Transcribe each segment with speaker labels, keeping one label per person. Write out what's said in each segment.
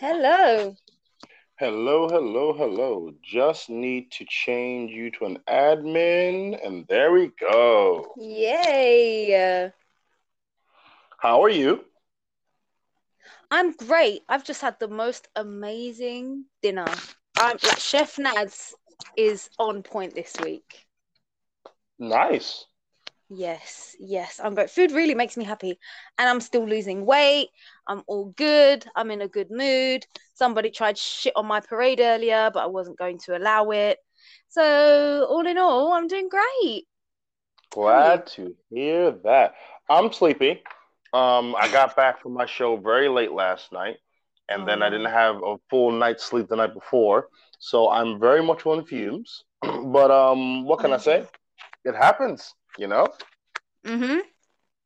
Speaker 1: Hello.
Speaker 2: Hello, hello, hello. Just need to change you to an admin, and there we go.
Speaker 1: Yay.
Speaker 2: How are you?
Speaker 1: I'm great. I've just had the most amazing dinner. I'm like Chef Nads is on point this week.
Speaker 2: Nice.
Speaker 1: Yes, yes. I'm great. Food really makes me happy. And I'm still losing weight. I'm all good. I'm in a good mood. Somebody tried shit on my parade earlier, but I wasn't going to allow it. So all in all, I'm doing great.
Speaker 2: Glad to hear that. I'm sleepy. Um, I got back from my show very late last night, and
Speaker 1: Oh,
Speaker 2: then I didn't have a full night's sleep the night before. So I'm very much on fumes. but um, what can I say? It happens, you know?
Speaker 1: Mm-hmm.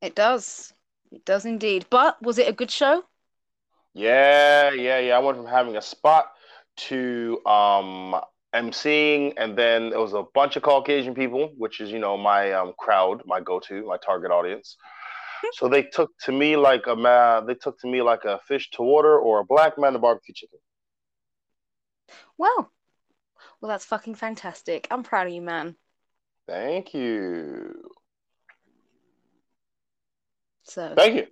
Speaker 1: It does. It does indeed. But was it a good show?
Speaker 2: Yeah, yeah, yeah. I went from having a spot to um emceeing, and then it was a bunch of Caucasian people, which is, you know, my um crowd, my go-to, my target audience. So they took to me like a ma they took to me like a fish to water or a black man to barbecue chicken.
Speaker 1: Well, well, that's fucking fantastic. I'm proud of you, man.
Speaker 2: Thank you.
Speaker 1: So
Speaker 2: Thank you.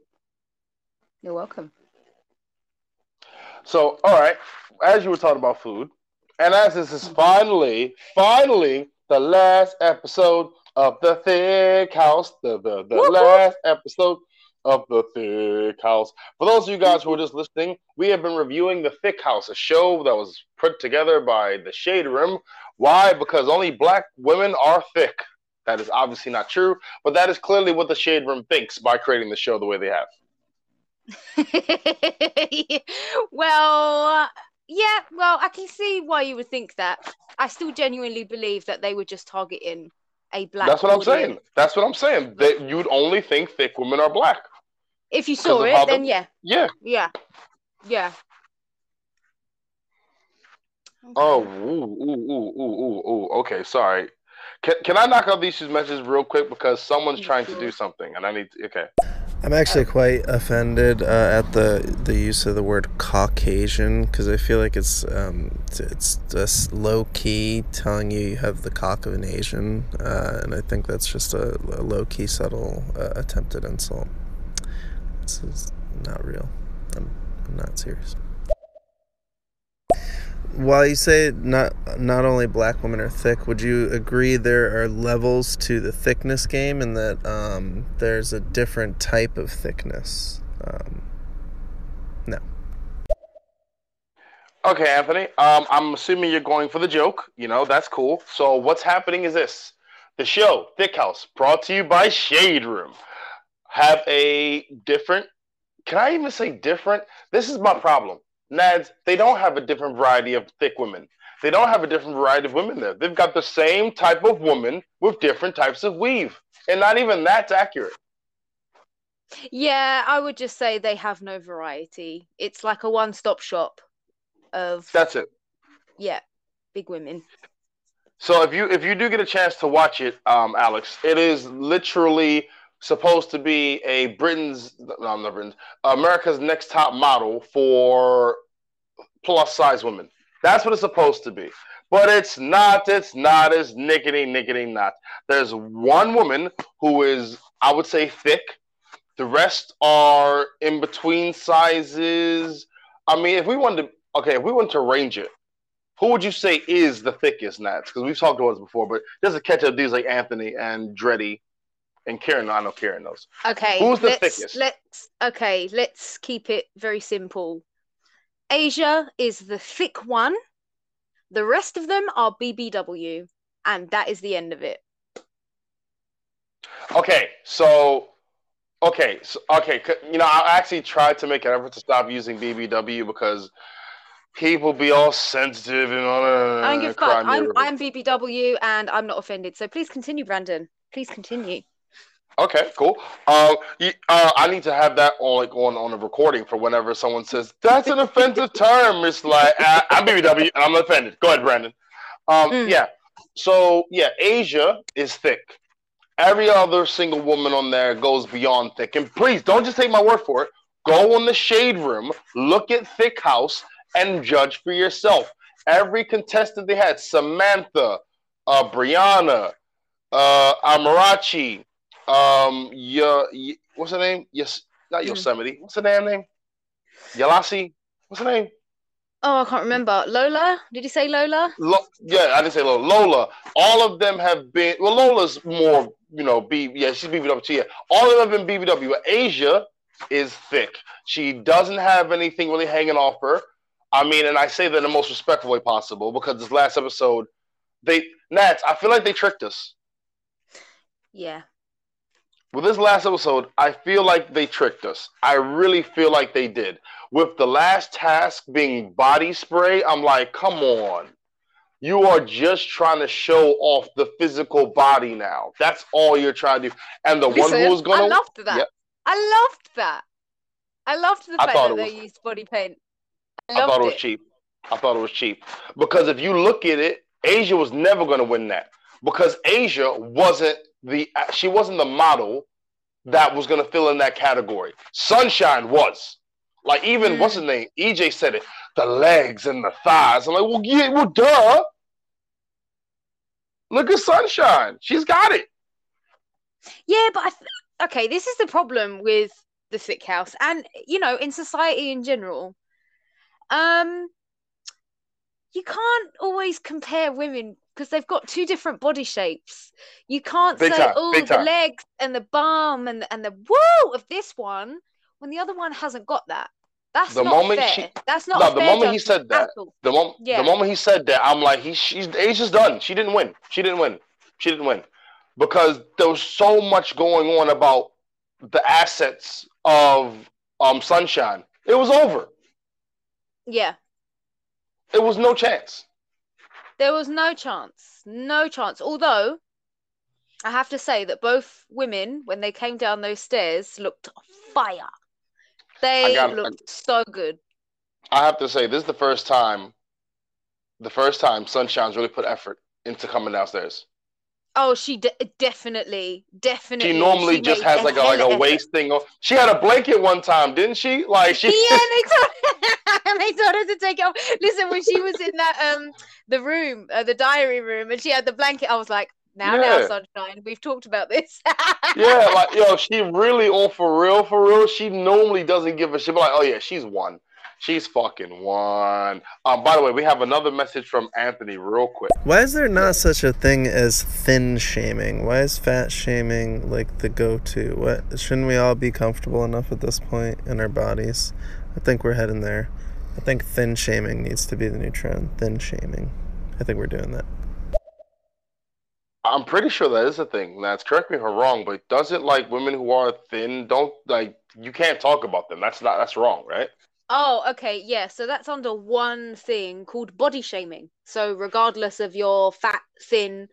Speaker 1: you're welcome.
Speaker 2: So, all right, as you were talking about food, and as this is finally, finally the last episode of the Thick House, the the, the last episode of the Thick House. For those of you guys who are just listening, we have been reviewing the Thick House, a show that was put together by the Shade Room. Why? Because only black women are thick. That is obviously not true, but that is clearly what the Shade Room thinks by creating the show the way they have.
Speaker 1: well, yeah, well, I can see why you would think that. I still genuinely believe that they were just targeting a black.
Speaker 2: That's what I'm saying. That's what I'm saying. That you'd only think thick women are black.
Speaker 1: If you saw it, then
Speaker 2: the-
Speaker 1: yeah,
Speaker 2: Yeah.
Speaker 1: yeah, yeah.
Speaker 2: Oh, ooh, ooh, ooh, ooh, ooh, ooh. Okay, sorry. Can, can I knock out these messages real quick because someone's trying to do something and I need to, okay.
Speaker 3: I'm actually quite offended uh, at the the use of the word Caucasian because I feel like it's um it's, just low key telling you you have the cock of an Asian, uh, and I think that's just a, a low key subtle uh, attempted insult. This is not real. I'm, I'm not serious. While you say not not only black women are thick, would you agree there are levels to the thickness game, and that um, there's a different type of thickness? Um, no.
Speaker 2: Okay, Anthony. Um, I'm assuming you're going for the joke. You know, that's cool. So what's happening is this. The show, Thick House, brought to you by Shade Room, have a different, can I even say different? This is my problem. Nads, they don't have a different variety of thick women. They don't have a different variety of women there. They've got the same type of woman with different types of weave. And not even that's accurate.
Speaker 1: Yeah, I would just say they have no variety. It's like a one-stop shop of
Speaker 2: That's it.
Speaker 1: yeah, big women.
Speaker 2: So if you if you do get a chance to watch it, um, Alex, it is literally supposed to be a Britain's no, I'm not Britain's America's Next Top Model for plus size women. That's what it's supposed to be. But it's not. It's not. It's nickety nickety not. There's one woman who is, I would say, thick. The rest are in between sizes. I mean, if we wanted to, okay, if we wanted to range it, who would you say is the thickest Nats? Because we've talked about this before, but just to catch up dudes like Anthony and Dreddy and Karen. I know Karen knows.
Speaker 1: Okay,
Speaker 2: Who's the
Speaker 1: let's
Speaker 2: thickest?
Speaker 1: let's okay, let's keep it very simple. Asia is the thick one. The rest of them are BBW, and that is the end of it.
Speaker 2: Okay, so okay, so okay, you know, I actually tried to make an effort to stop using BBW because people be all sensitive and all that.
Speaker 1: I don't give a fuck. I'm. I'm BBW, and I'm not offended. So please continue, Brandon. Please continue.
Speaker 2: Okay, cool. Um, you, uh, I need to have that on like on on a recording for whenever someone says that's an offensive term. It's like I, I'm BBW and I'm offended. Go ahead, Brandon. Um,
Speaker 1: Mm.
Speaker 2: yeah. So yeah, Asia is thick. Every other single woman on there goes beyond thick. And please don't just take my word for it. Go on the shade room, look at Thick House, and judge for yourself. Every contestant they had, Samantha, uh, Brianna, uh, Amarachi, um, yeah, what's her name? Yes, not
Speaker 1: Hmm.
Speaker 2: Yosemite. What's her damn name? Yalasi. What's her name?
Speaker 1: Oh, I can't remember. Lola? Did you say Lola?
Speaker 2: Lo- yeah, I didn't say Lola. Lola. All of them have been. Well, Lola's more, you know, B. Yeah, she's BBW. too, Yeah, all of them have been BBW. Asia is thick. She doesn't have anything really hanging off her. I mean, and I say that in the most respectful way possible because this last episode, they Nats. I feel like they tricked us.
Speaker 1: Yeah.
Speaker 2: With this last episode, I feel like they tricked us. I really feel like they did. With the last task being body spray, I'm like, come on. You are just trying to show off the physical body now. That's all you're trying to do. And the one
Speaker 1: Listen,
Speaker 2: who was gonna
Speaker 1: I loved that.
Speaker 2: Yeah.
Speaker 1: I loved that. I loved the fact that they
Speaker 2: was-
Speaker 1: used body paint. I,
Speaker 2: I thought it was cheap. I thought it was cheap. Because if you look at it, Asia was never gonna win that. Because Asia wasn't the she wasn't the model that was gonna fill in that category. Sunshine was. Like even
Speaker 1: Mm.
Speaker 2: what's his name? EJ said it. The legs and the thighs. I'm like, well, yeah, well, duh. Look at Sunshine. She's got it.
Speaker 1: Yeah, but I th- okay, this is the problem with the thick house and you know, in society in general. Um you can't always compare women because they've got two different body shapes. You can't
Speaker 2: Big
Speaker 1: say,
Speaker 2: time,
Speaker 1: oh, the
Speaker 2: time.
Speaker 1: legs and the bum and the, and the woo of this one when the other one hasn't got that. That's
Speaker 2: The
Speaker 1: not
Speaker 2: moment
Speaker 1: fair.
Speaker 2: she-
Speaker 1: That's not
Speaker 2: No, the moment he said that. The moment
Speaker 1: Yeah.
Speaker 2: the moment he said that, I'm like, he she's Asia's done. She didn't win. She didn't win. She didn't win. Because there was so much going on about the assets of um Sunshine. It was over.
Speaker 1: Yeah.
Speaker 2: It was no chance.
Speaker 1: There was no chance, no chance. Although I have to say that both women, when they came down those stairs, looked fire. They
Speaker 2: got-
Speaker 1: looked so good.
Speaker 2: I have to say, this is the first time the first time Sunshine's really put effort into coming downstairs.
Speaker 1: Oh, she de- definitely, definitely.
Speaker 2: She normally
Speaker 1: she
Speaker 2: just has like a like a waist thing. on- She had a blanket one time, didn't she? Like she
Speaker 1: Yeah, they told, they told her to take it off. Listen, when she was in that um the room, uh, the diary room, and she had the blanket, I was like, now, now, sunshine. We've talked about this.
Speaker 2: Yeah, like yo, she really on for real, for real. She normally doesn't give a shit. But like, oh yeah, she's one. She's fucking one. Um, by the way, we have another message from Anthony, real quick.
Speaker 3: Why is there not such a thing as thin shaming? Why is fat shaming like the go-to? What shouldn't we all be comfortable enough at this point in our bodies? I think we're heading there. I think thin shaming needs to be the new trend. Thin shaming. I think we're doing that.
Speaker 2: I'm pretty sure that is a thing. That's correct me if I'm wrong, but does it like women who are thin don't like you can't talk about them? That's not that's wrong, right?
Speaker 1: Oh, okay, yeah. So that's under one thing called body shaming. So regardless of your fat, thin,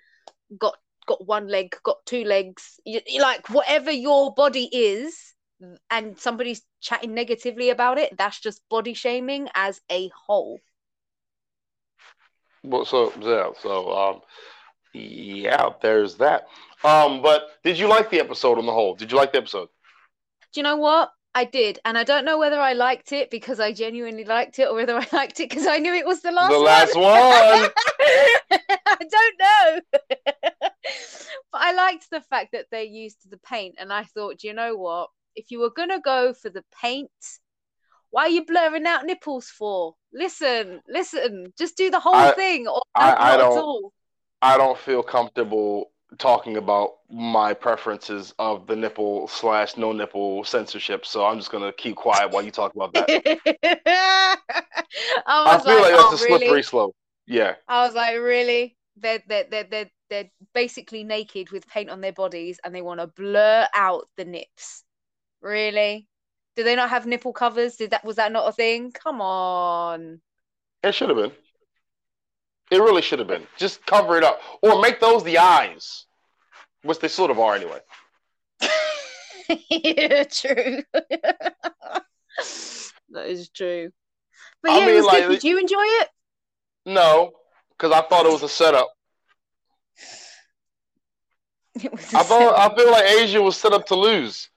Speaker 1: got got one leg, got two legs, you, like whatever your body is, and somebody's chatting negatively about it, that's just body shaming as a whole.
Speaker 2: Well, so yeah, so um, yeah, there's that. Um, but did you like the episode on the whole? Did you like the episode?
Speaker 1: Do you know what? I did, and I don't know whether I liked it because I genuinely liked it, or whether I liked it because I knew it was the last
Speaker 2: the
Speaker 1: one.
Speaker 2: last one.
Speaker 1: I don't know. but I liked the fact that they used the paint, and I thought, do you know what? If you were gonna go for the paint, why are you blurring out nipples for? Listen, listen, just do the whole
Speaker 2: I-
Speaker 1: thing, or
Speaker 2: I- I don't-
Speaker 1: all.
Speaker 2: I don't feel comfortable talking about my preferences of the nipple slash no nipple censorship, so I'm just gonna keep quiet while you talk about that.
Speaker 1: I
Speaker 2: I feel
Speaker 1: like,
Speaker 2: like
Speaker 1: oh,
Speaker 2: that's a slippery
Speaker 1: really?
Speaker 2: slope. Yeah.
Speaker 1: I was like, really? They're they're they're they're, they're basically naked with paint on their bodies, and they want to blur out the nips. Really? Do they not have nipple covers? Did that was that not a thing? Come on.
Speaker 2: It should have been. It really should have been. Just cover it up. Or make those the eyes. Which they sort of are anyway.
Speaker 1: yeah, true. that is true. But
Speaker 2: I
Speaker 1: yeah,
Speaker 2: mean,
Speaker 1: it was
Speaker 2: like,
Speaker 1: good. Did you enjoy it?
Speaker 2: No, because I thought it was a setup.
Speaker 1: It was
Speaker 2: I thought I feel like Asia was set up to lose.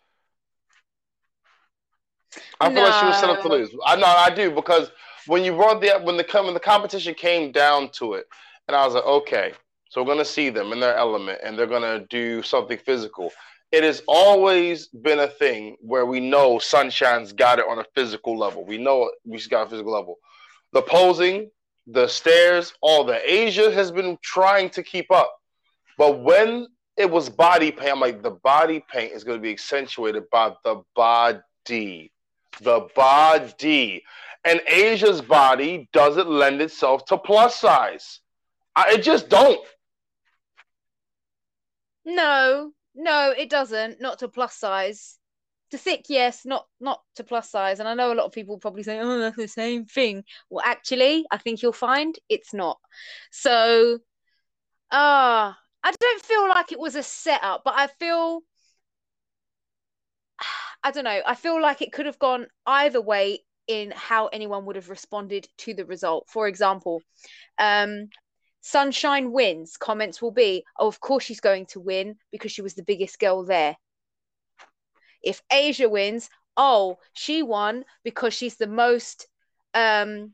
Speaker 2: I feel like she was set up to lose. I know I do because when you brought the when the when the competition came down to it, and I was like, okay, so we're gonna see them in their element, and they're gonna do something physical. It has always been a thing where we know Sunshine's got it on a physical level. We know she's got a physical level. The posing, the stairs, all the Asia has been trying to keep up. But when it was body paint, I'm like, the body paint is going to be accentuated by the body. The body. And Asia's body doesn't lend itself to plus size. I, it just don't.
Speaker 1: No, no, it doesn't. Not to plus size. To thick, yes, not not to plus size. And I know a lot of people probably say, "Oh, that's the same thing." Well, actually, I think you'll find it's not. So, ah, uh, I don't feel like it was a setup, but I feel I don't know. I feel like it could have gone either way in how anyone would have responded to the result. For example, um, Sunshine wins. Comments will be, oh, of course she's going to win because she was the biggest girl there. If Asia wins, oh, she won because she's the most, um,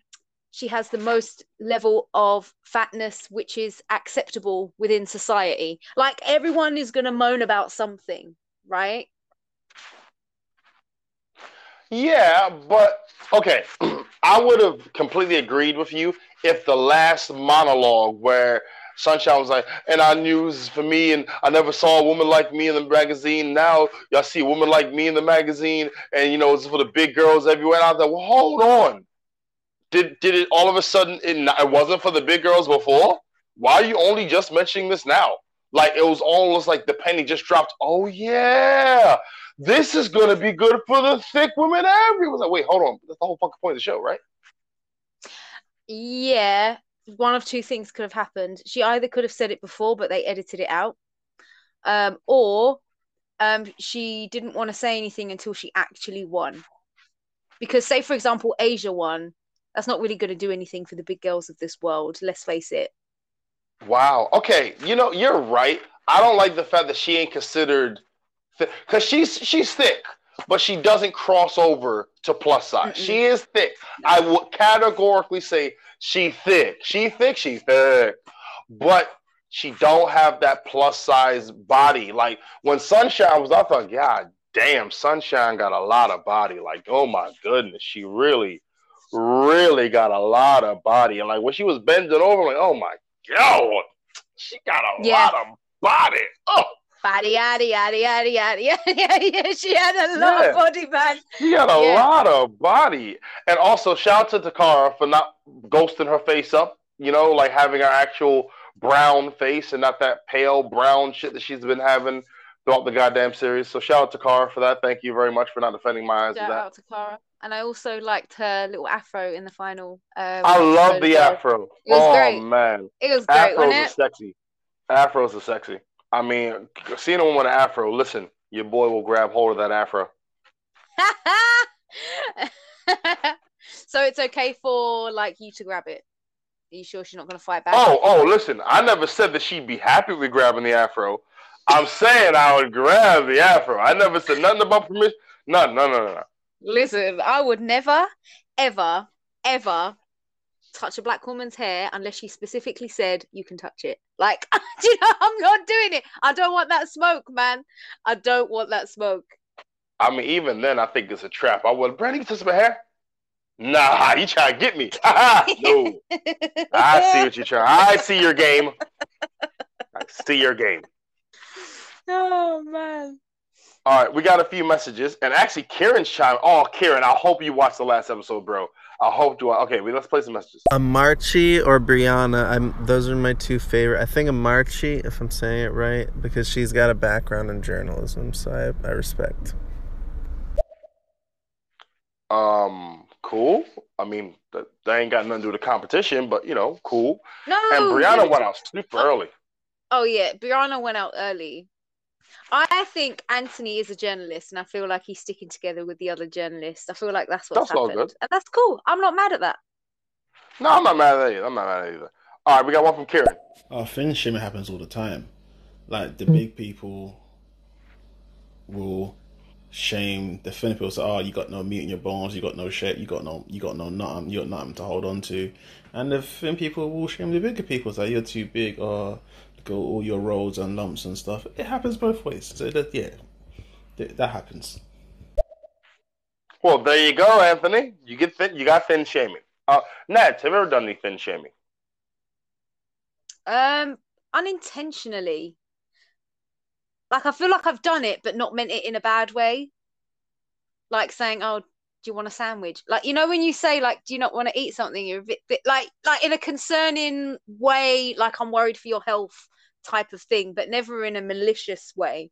Speaker 1: she has the most level of fatness which is acceptable within society. Like everyone is going to moan about something, right?
Speaker 2: Yeah, but okay, I would have completely agreed with you if the last monologue where Sunshine was like, and I knew was for me, and I never saw a woman like me in the magazine. Now y'all see a woman like me in the magazine, and you know it's for the big girls everywhere. And I was like, well, hold on. Did did it all of a sudden it, it wasn't for the big girls before? Why are you only just mentioning this now? Like it was almost like the penny just dropped. Oh yeah, this is gonna be good for the thick women. Everyone's like, wait, hold on. That's the whole fucking point of the show, right?
Speaker 1: Yeah, one of two things could have happened. She either could have said it before, but they edited it out, um, or um, she didn't want to say anything until she actually won. Because, say, for example, Asia won, that's not really going to do anything for the big girls of this world. Let's face it.
Speaker 2: Wow. Okay. You know, you're right. I don't like the fact that she ain't considered because she's she's thick, but she doesn't cross over to plus size. Mm-mm. She is thick. I would categorically say she thick. She thick. She thick, but she don't have that plus size body. Like when Sunshine was, I thought, God damn, Sunshine got a lot of body. Like, oh my goodness, she really, really got a lot of body. And like when she was bending over, like, oh my god, she got a yeah. lot of body. Oh
Speaker 1: body, yada, yada, yada, yada, yada, yada. She had a lot yeah. of body, man.
Speaker 2: She had a yeah. lot of body. And also, shout out to Takara for not ghosting her face up, you know, like having her actual brown face and not that pale brown shit that she's been having throughout the goddamn series. So shout out to Kara for that. Thank you very much for not defending my eyes.
Speaker 1: Shout out to Kara. And I also liked her little afro in the final.
Speaker 2: Uh, I love the afro. It was oh great. man,
Speaker 1: it was great. Afros
Speaker 2: are sexy. Afros are sexy. I mean, seeing a woman with an afro, listen, your boy will grab hold of that afro.
Speaker 1: so it's okay for like you to grab it. Are you sure she's not going to fight back?
Speaker 2: Oh, oh, listen, I never said that she'd be happy with grabbing the afro. I'm saying I would grab the afro. I never said nothing about permission. No, no, no, no.
Speaker 1: Listen, I would never, ever, ever touch a black woman's hair unless she specifically said you can touch it. Like, you know, I'm not doing it. I don't want that smoke, man. I don't want that smoke.
Speaker 2: I mean, even then, I think it's a trap. I would, Brandy, touch my hair. Nah, you try to get me. no. I see what you're trying. I see your game. I see your game.
Speaker 1: Oh man.
Speaker 2: All right, we got a few messages, and actually, Karen's chime. Oh, Karen, I hope you watched the last episode, bro. I hope do. I, okay, let's play some messages.
Speaker 3: Amarchi or Brianna. I'm. Those are my two favorite. I think Amarchi, if I'm saying it right, because she's got a background in journalism, so I, I respect.
Speaker 2: Um. Cool. I mean, that, that ain't got nothing to do with the competition, but you know, cool.
Speaker 1: No.
Speaker 2: And Brianna went out super early.
Speaker 1: Oh yeah, Brianna went out early. I think Anthony is a journalist, and I feel like he's sticking together with the other journalists. I feel like that's what's that's happened, and that's cool. I'm not mad at that.
Speaker 2: No, I'm not mad at that either. I'm not mad at either. All right, we got one from Kieran.
Speaker 4: Oh, fin shaming happens all the time. Like the big people will shame, defend people say, "Oh, you got no meat in your bones, you got no shit, you got no, you got no nothing, you got nothing to hold on to," and the thin people will shame the bigger people, say you're too big, or go all your rolls and lumps and stuff. It happens both ways. So that yeah, that, that happens.
Speaker 2: Well, there you go, Anthony. You get thin, you got thin shaming. Uh, Nat, have you ever done any thin shaming?
Speaker 1: Um, unintentionally. Like I feel like I've done it, but not meant it in a bad way. Like saying, "Oh, do you want a sandwich?" Like you know when you say, "Like, do you not want to eat something?" You're a bit, bit like, like in a concerning way, like I'm worried for your health type of thing, but never in a malicious way.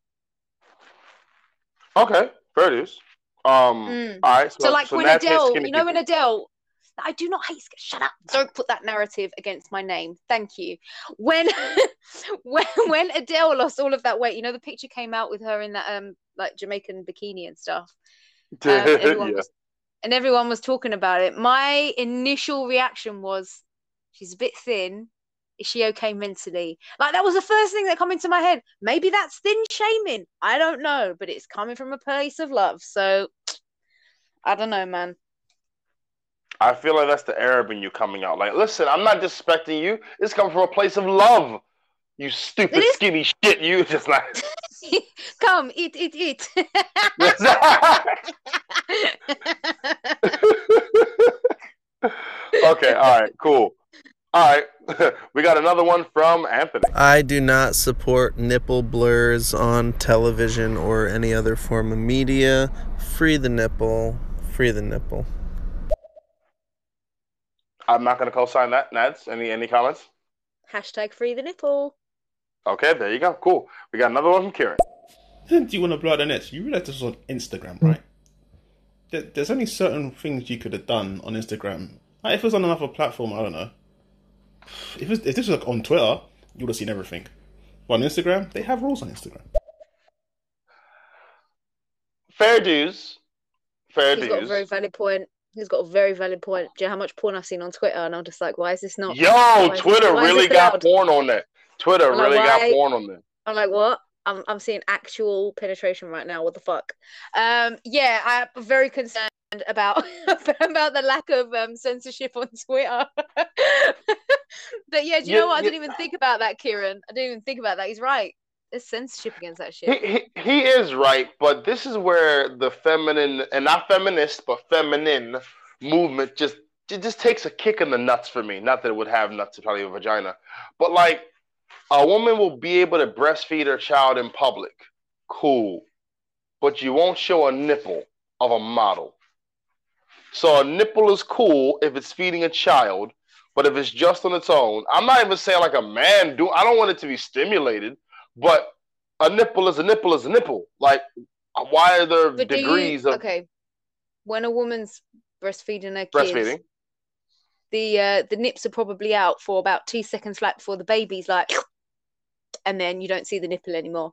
Speaker 2: Okay, fair it is. Um,
Speaker 1: Mm.
Speaker 2: all right. So,
Speaker 1: So, like
Speaker 2: so
Speaker 1: when Adele, you know, when. Adele, I do not hate. Shut up! Don't put that narrative against my name. Thank you. When, when, when Adele lost all of that weight, you know, the picture came out with her in that um like Jamaican bikini and stuff. Um, everyone
Speaker 2: Yeah.
Speaker 1: was, and everyone was talking about it. My initial reaction was, she's a bit thin. Is she okay mentally? Like that was the first thing that come into my head. Maybe that's thin shaming. I don't know, but it's coming from a place of love. So I don't know, man.
Speaker 2: I feel like that's the Arab in you coming out. Like, listen, I'm not disrespecting you. It's coming from a place of love. You stupid
Speaker 1: is-
Speaker 2: skinny shit. You just like
Speaker 1: Come, eat, eat, eat.
Speaker 2: okay, all right, cool. All right, we got another one from Anthony.
Speaker 3: I do not support nipple blurs on television or any other form of media. Free the nipple. Free the nipple.
Speaker 2: I'm not going to co-sign that. Nads, any any comments?
Speaker 1: Hashtag free the nipple.
Speaker 2: Okay, there you go. Cool. We got another one from Kieran.
Speaker 4: Do you want to blow out the nets? You realize this was on Instagram, right? There, there's only certain things you could have done on Instagram. Like if it was on another platform, I don't know. If, it if this was like on Twitter, you would have seen everything. But on Instagram, they have rules on Instagram.
Speaker 2: Fair dues. Fair
Speaker 1: He's got a very valid point. He's got a very valid point. Do you know how much porn I've seen on Twitter? And I'm just like, why is this not?
Speaker 2: Yo,
Speaker 1: why
Speaker 2: Twitter
Speaker 1: why
Speaker 2: really got porn on that. Twitter
Speaker 1: I'm like,
Speaker 2: really got porn on that.
Speaker 1: I'm like, what? I'm I'm seeing actual penetration right now. What the fuck? Um, yeah, I'm very concerned about about the lack of um censorship on Twitter. but yeah, do you
Speaker 2: Yeah,
Speaker 1: know what? I didn't even think about that, Kieran. I didn't even think about that. He's right. There's censorship against that shit.
Speaker 2: He, he, he is right, but this is where the feminine and not feminist but feminine movement just it just takes a kick in the nuts for me. Not that it would have nuts, it's probably a vagina, but like a woman will be able to breastfeed her child in public. Cool, but you won't show a nipple of a model. So a nipple is cool if it's feeding a child, but if it's just on its own, I'm not even saying like a man do. I don't want it to be stimulated, but a nipple is a nipple is a nipple. Like, why are there
Speaker 1: But do you-
Speaker 2: degrees of
Speaker 1: okay? When a woman's breastfeeding her kids,
Speaker 2: breastfeeding?
Speaker 1: the uh, the nips are probably out for about two seconds flat before the baby's like, and then you don't see the nipple anymore.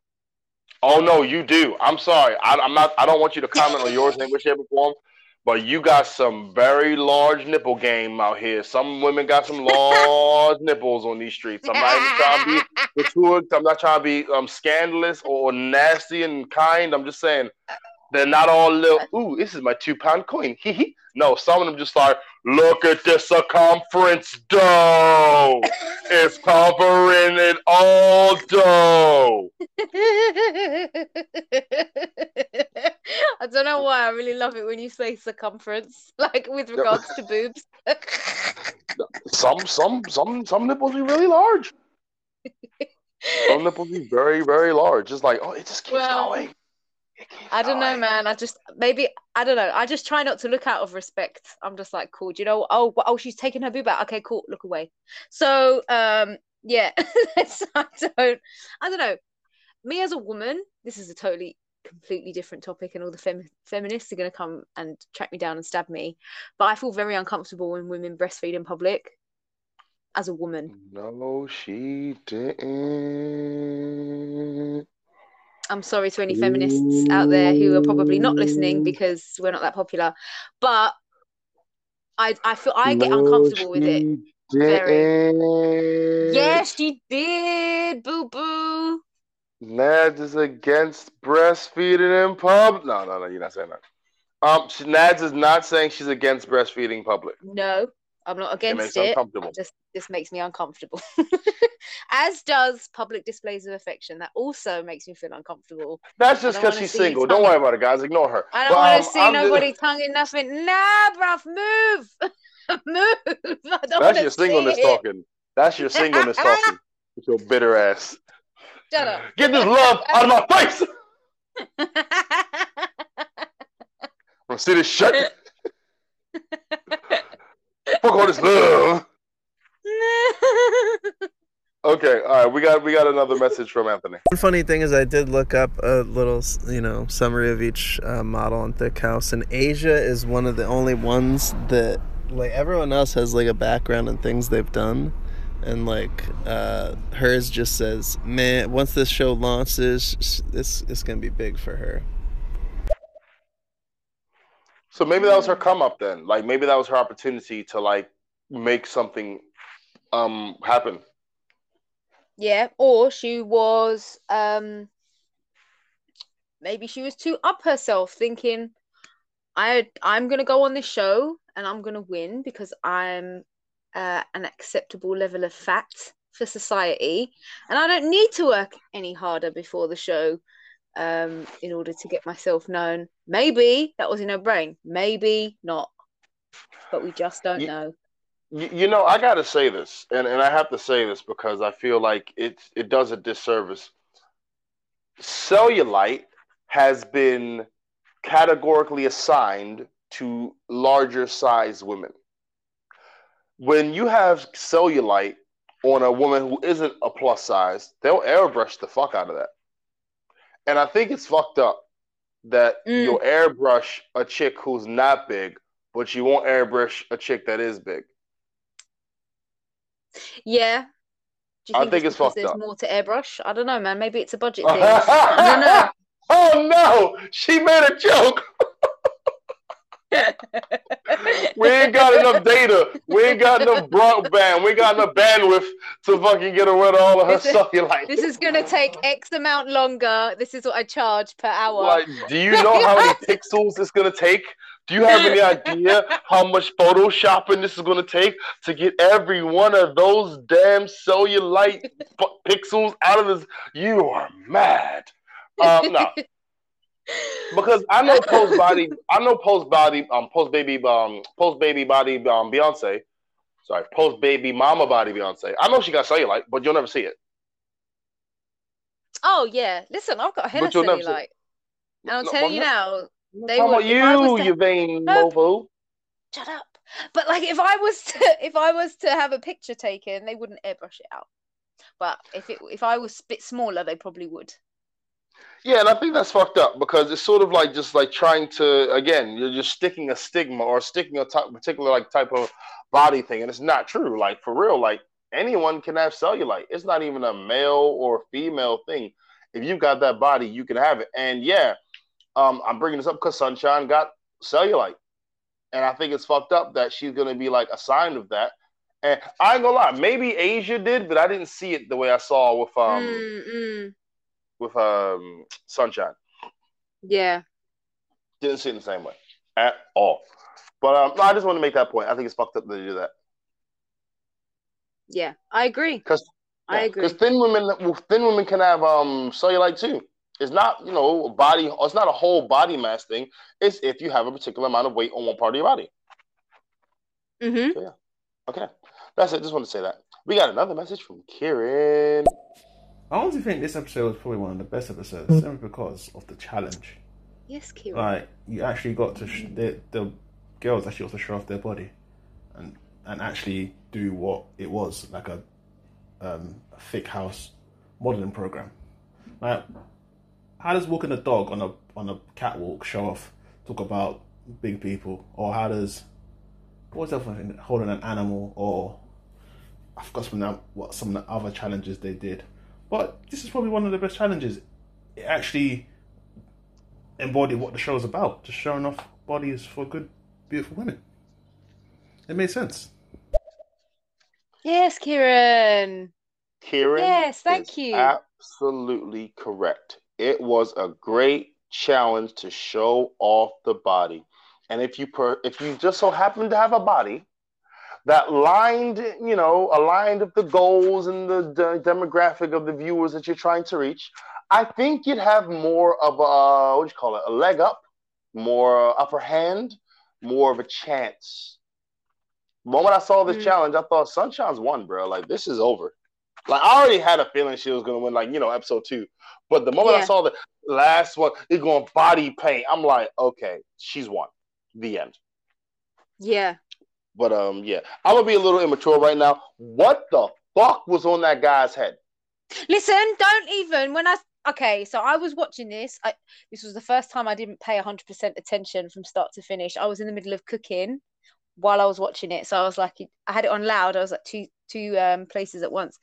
Speaker 2: Oh no, you do. I'm sorry. I, I'm not. I don't want you to comment on yours in any way, shape, or form. But you got some very large nipple game out here. Some women got some large nipples on these streets. I'm not even trying to be gratuitous. I'm not trying to be um, scandalous or nasty and kind. I'm just saying they're not all little. Ooh, this is my two pound coin. Hee hee. No, some of them just like, look at the circumference dough. It's covering it all dough.
Speaker 1: I don't know why I really love it when you say circumference, like with regards to boobs.
Speaker 2: Some, some, some, some nipples are really large. Some nipples are very, very large. It's like, oh, it just keeps
Speaker 1: Well,
Speaker 2: going. It keeps
Speaker 1: I don't know, man. I just maybe I don't know. I just try not to look out of respect. I'm just like, cool. Do you know? Oh, oh, she's taking her boob out. Okay, cool. Look away. So, um, yeah. So I don't. I don't know. Me as a woman, this is a totally completely different topic, and all the fem- feminists are going to come and track me down and stab me. But I feel very uncomfortable when women breastfeed in public. As a woman,
Speaker 2: No, she didn't.
Speaker 1: I'm sorry to any feminists out there who are probably not listening because we're not that popular. But I I feel I get uncomfortable with it. Very. Yes, she did. Boo boo.
Speaker 2: Nads is against breastfeeding in public. No, no, no, you're not saying that. Um, Nads is not saying she's against breastfeeding public.
Speaker 1: No, I'm not against it. It just this makes me uncomfortable. As does public displays of affection. That also makes me feel uncomfortable.
Speaker 2: That's just because she's single. Don't worry about it, guys. Ignore her.
Speaker 1: I don't want
Speaker 2: um,
Speaker 1: to see
Speaker 2: I'm just-
Speaker 1: nobody tonguing nothing. Nah, bruv, move, move. I
Speaker 2: That's your singleness
Speaker 1: it.
Speaker 2: talking. That's your singleness talking. With your bitter ass.
Speaker 1: Shut up.
Speaker 2: Get this love out of my face. I'm gonna see this shut. Fuck all this love. Okay, all right. We got we got another message from Anthony.
Speaker 3: One funny thing is I did look up a little, you know, summary of each uh, model on Thick House, and Asia is one of the only ones that, like, everyone else has like a background and things they've done, and like uh, hers just says, "Man, once this show launches, it's it's gonna be big for her."
Speaker 2: So maybe that was her come up then. Like maybe that was her opportunity to like make something um happen.
Speaker 1: Yeah, or she was um maybe she was too up herself thinking I I'm going to go on this show and I'm going to win because I'm uh, an acceptable level of fat for society and I don't need to work any harder before the show um in order to get myself known. Maybe that was in her brain, maybe not. But we just don't
Speaker 2: Ye-
Speaker 1: know.
Speaker 2: You, you know, I gotta say this, and, and I have to say this because I feel like it it does a disservice. Cellulite has been categorically assigned to larger size women. When you have cellulite on a woman who isn't a plus size, they'll airbrush the fuck out of that. And I think it's fucked up that
Speaker 1: Mm.
Speaker 2: you'll airbrush a chick who's not big, but you won't airbrush a chick that is big.
Speaker 1: Yeah. Do you
Speaker 2: I
Speaker 1: think, it's
Speaker 2: it's
Speaker 1: there's
Speaker 2: up.
Speaker 1: more to airbrush? I don't know, man. Maybe it's a budget thing. I
Speaker 2: oh no, she made a joke. We ain't got enough data. We ain't got enough broadband. We ain't got enough bandwidth to fucking get rid of all of her
Speaker 1: This is-
Speaker 2: cellulite.
Speaker 1: This is gonna take X amount longer. This is what I charge per hour.
Speaker 2: Like, do you know how many pixels it's gonna take? Do you have any idea how much photoshopping this is gonna take to get every one of those damn cellulite fu- pixels out of this? You are mad. Um, no, because I know post body, I know post body, um, post baby, um, post baby body, um, Beyonce. Sorry, post baby mama body Beyonce. I know she got cellulite, but you'll never see it.
Speaker 1: Oh yeah. Listen, I've got a head
Speaker 2: But
Speaker 1: of
Speaker 2: you'll
Speaker 1: cellulite. And I'll
Speaker 2: No,
Speaker 1: tell you
Speaker 2: no-
Speaker 1: now, they would-
Speaker 2: about
Speaker 1: if I was
Speaker 2: you,
Speaker 1: to-
Speaker 2: you vain
Speaker 1: Nope.
Speaker 2: mofo.
Speaker 1: shut up. But like if I was to if I was to have a picture taken, they wouldn't airbrush it out. But if it if I was a bit smaller, they probably would.
Speaker 2: Yeah, and I think that's fucked up because it's sort of like just like trying to again, you're just sticking a stigma or sticking a particular like type of body thing, and it's not true. Like for real, like anyone can have cellulite. It's not even a male or female thing. If you've got that body, you can have it. And yeah, um, I'm bringing this up because Sunshine got cellulite, and I think it's fucked up that she's gonna be like a sign of that. And I ain't gonna lie, maybe Asia did, but I didn't see it the way I saw with um
Speaker 1: Mm, mm.
Speaker 2: With um Sunshine.
Speaker 1: Yeah.
Speaker 2: Didn't see it in the same way at all. But um, no, I just want to make that point. I think it's fucked up that they do that.
Speaker 1: Yeah. I agree.
Speaker 2: 'Cause-
Speaker 1: I agree.
Speaker 2: Because thin women, well, thin women can have um cellulite too. It's not you know a body. It's not a whole body mass thing. It's if you have a particular amount of weight on one part of your body.
Speaker 1: Mm-hmm.
Speaker 2: Okay, that's it. Just want to say that. We got another message from Kieran.
Speaker 4: I honestly think this episode was probably one of the best episodes simply because of the challenge.
Speaker 1: Yes, Kira.
Speaker 4: Like you actually got to sh- the the girls actually got to show off their body, and and actually do what it was like a um a thick house modeling program. Like how does walking a dog on a on a catwalk show off? Talk about big people, or how does what's the other thing? Holding an animal, or I forgot some of the, what some of the other challenges they did. But this is probably one of the best challenges. It actually embodied what the show's about, just showing off bodies for good, beautiful women. It made sense.
Speaker 1: Yes, Kieran.
Speaker 2: Kieran.
Speaker 1: Yes, thank
Speaker 2: is
Speaker 1: you.
Speaker 2: absolutely correct. It was a great challenge to show off the body. And if you per, if you just so happen to have a body that lined, you know, aligned with the goals and the, demographic of the viewers that you're trying to reach, I think you'd have more of a what do you call it, a leg up, more upper hand, more of a chance. The moment I saw this
Speaker 1: Mm.
Speaker 2: challenge, I thought Sunshine's won, bro. Like this is over. Like I already had a feeling she was gonna win, like you know, episode two. But the moment I saw the last one, it going body paint, I'm like, okay, she's won. The end.
Speaker 1: Yeah.
Speaker 2: But um, yeah, I'm gonna be a little immature right now. What the fuck was on that guy's head?
Speaker 1: Listen, don't even when I okay, so I was watching this. I this was the first time I didn't pay 100% attention from start to finish. I was in the middle of cooking while I was watching it. So I was like I had it on loud. I was at two two um places at once.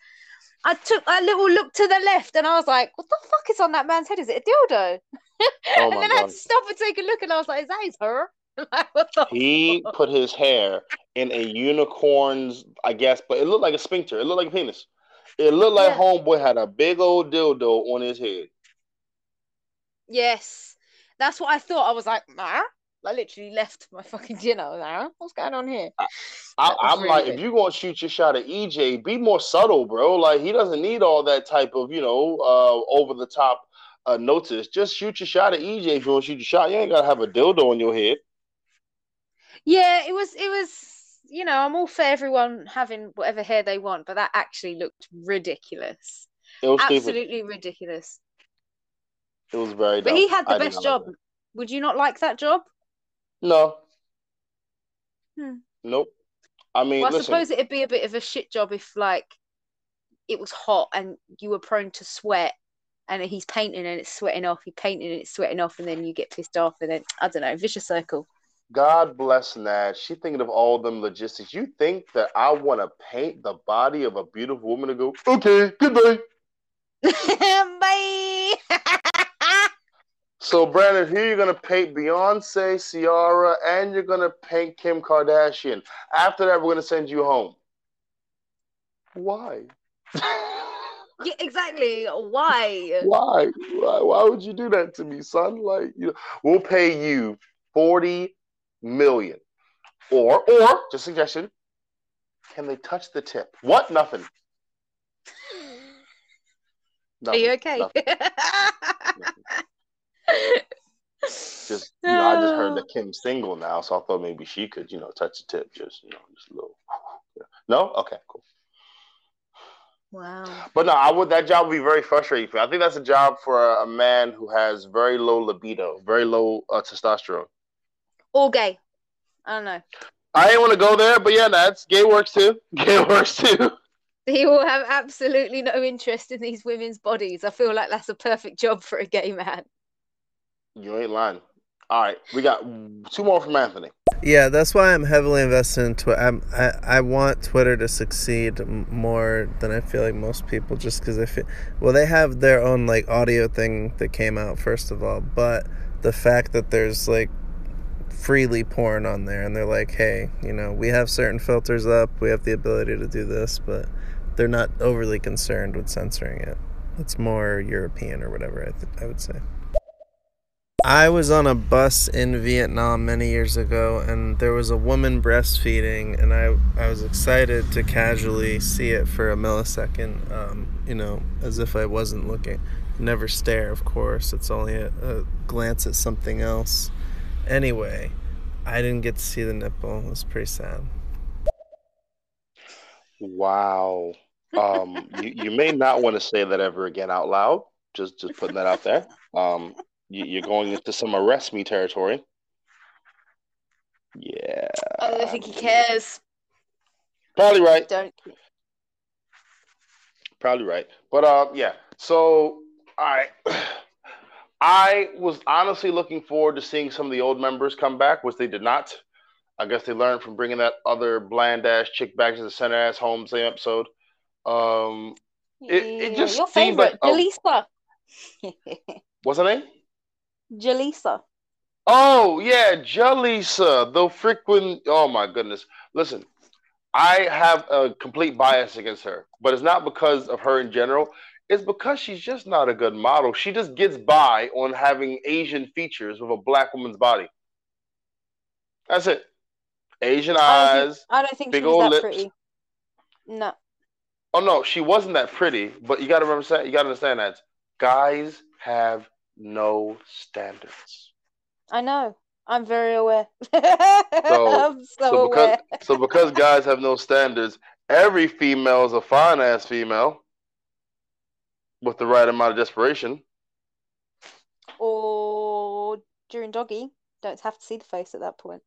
Speaker 1: I took a little look to the left and I was like, what the fuck is on that man's head? Is it a dildo?
Speaker 2: Oh
Speaker 1: and then I had to stop and take a look and I was like, is that his her? like, what the
Speaker 2: He
Speaker 1: fuck?
Speaker 2: put his hair in a unicorn's, I guess, but it looked like a sphincter. It looked like a penis. It looked like
Speaker 1: Yeah.
Speaker 2: homeboy had a big old dildo on his head.
Speaker 1: Yes. That's what I thought. I was like, nah. I literally left my fucking dinner. Nah, what's going on here?
Speaker 2: I,
Speaker 1: was
Speaker 2: I'm
Speaker 1: really
Speaker 2: like,
Speaker 1: good.
Speaker 2: if you're gonna shoot your shot at EJ, be more subtle, bro. Like he doesn't need all that type of, you know, uh, over the top uh, notice. Just shoot your shot at EJ if you want to shoot your shot. You ain't gotta have a dildo on your head.
Speaker 1: Yeah, it was it was you know, I'm all for everyone having whatever hair they want, but that actually looked ridiculous.
Speaker 2: Was stupid.
Speaker 1: Absolutely ridiculous.
Speaker 2: It was very.
Speaker 1: But he had the
Speaker 2: I
Speaker 1: best
Speaker 2: not like
Speaker 1: job. Would you not like that job?
Speaker 2: No.
Speaker 1: Hmm.
Speaker 2: Nope. I mean,
Speaker 1: Well, I
Speaker 2: listen.
Speaker 1: suppose it'd be a bit of a shit job if like it was hot and you were prone to sweat and he's painting and it's sweating off, he painting and it's sweating off, and then you get pissed off and then I don't know, vicious circle.
Speaker 2: God bless Nad. She thinking of all them logistics. You think that I want to paint the body of a beautiful woman to go, okay, goodbye.
Speaker 1: Bye.
Speaker 2: So, Brandon, here you're going to paint Beyonce, Ciara, and you're going to paint Kim Kardashian. After that, we're going to send you home. Why?
Speaker 1: yeah, exactly. Why?
Speaker 2: Why? Why? Why would you do that to me, son? Like, you know, we'll pay you 40 million. Or, or, just suggestion, can they touch the tip? What? Nothing.
Speaker 1: Are you
Speaker 2: Nothing.
Speaker 1: okay?
Speaker 2: Nothing. Just, you know, I just heard that Kim's single now, so I thought maybe she could, you know, touch the tip, just, you know, just a little. Yeah. No, okay, cool.
Speaker 1: Wow.
Speaker 2: But no, I would. That job would be very frustrating for me. I think that's a job for a, a man who has very low libido, very low uh, testosterone.
Speaker 1: Or gay. I don't know.
Speaker 2: I didn't want to go there, but yeah, that's gay works too. Gay works too.
Speaker 1: He will have absolutely no interest in these women's bodies. I feel like that's a perfect job for a gay man.
Speaker 2: You ain't lying. All right, we got two more from Anthony.
Speaker 3: Yeah, that's why I'm heavily invested in Twitter. I'm, I I want Twitter to succeed more than I feel like most people, just because I feel well they have their own like audio thing that came out first of all, but the fact that there's like freely porn on there, and they're like, hey, you know, we have certain filters up, we have the ability to do this, but they're not overly concerned with censoring it. It's more European or whatever I th- I would say. I was on a bus in Vietnam many years ago, and there was a woman breastfeeding, and I I was excited to casually see it for a millisecond, um, you know, as if I wasn't looking. Never stare, of course. It's only a, a glance at something else. Anyway, I didn't get to see the nipple. It was pretty sad.
Speaker 2: Wow. Um, you, you may not want to say that ever again out loud. Just just putting that out there. Um, you, you're going into some arrest me territory. Yeah,
Speaker 1: I don't think he cares.
Speaker 2: probably right.
Speaker 1: Don't.
Speaker 2: Probably right. But uh, yeah. So I, I was honestly looking forward to seeing some of the old members come back, which they did not. I guess they learned from bringing that other bland ass chick back to the center ass home same episode. Um, It- it just
Speaker 1: your
Speaker 2: seemed like
Speaker 1: favorite, Jaleesa.
Speaker 2: what's her name?
Speaker 1: Jaleesa.
Speaker 2: Oh yeah, Jalisa, the frequent. Oh my goodness! Listen, I have a complete bias against her, but it's not because of her in general. It's because she's just not a good model. She just gets by on having Asian features with a black woman's body. That's it. Asian
Speaker 1: I don't think,
Speaker 2: eyes.
Speaker 1: I don't think
Speaker 2: big
Speaker 1: she
Speaker 2: old
Speaker 1: that
Speaker 2: lips.
Speaker 1: pretty. No.
Speaker 2: Oh no, she wasn't that pretty, but you gotta remember that. you gotta understand that guys have no standards.
Speaker 1: I know. I'm very aware. I'm so,
Speaker 2: So because
Speaker 1: aware.
Speaker 2: so because guys have no standards, every female is a fine ass female with the right amount of desperation.
Speaker 1: Or during doggy, don't have to see the face at that point.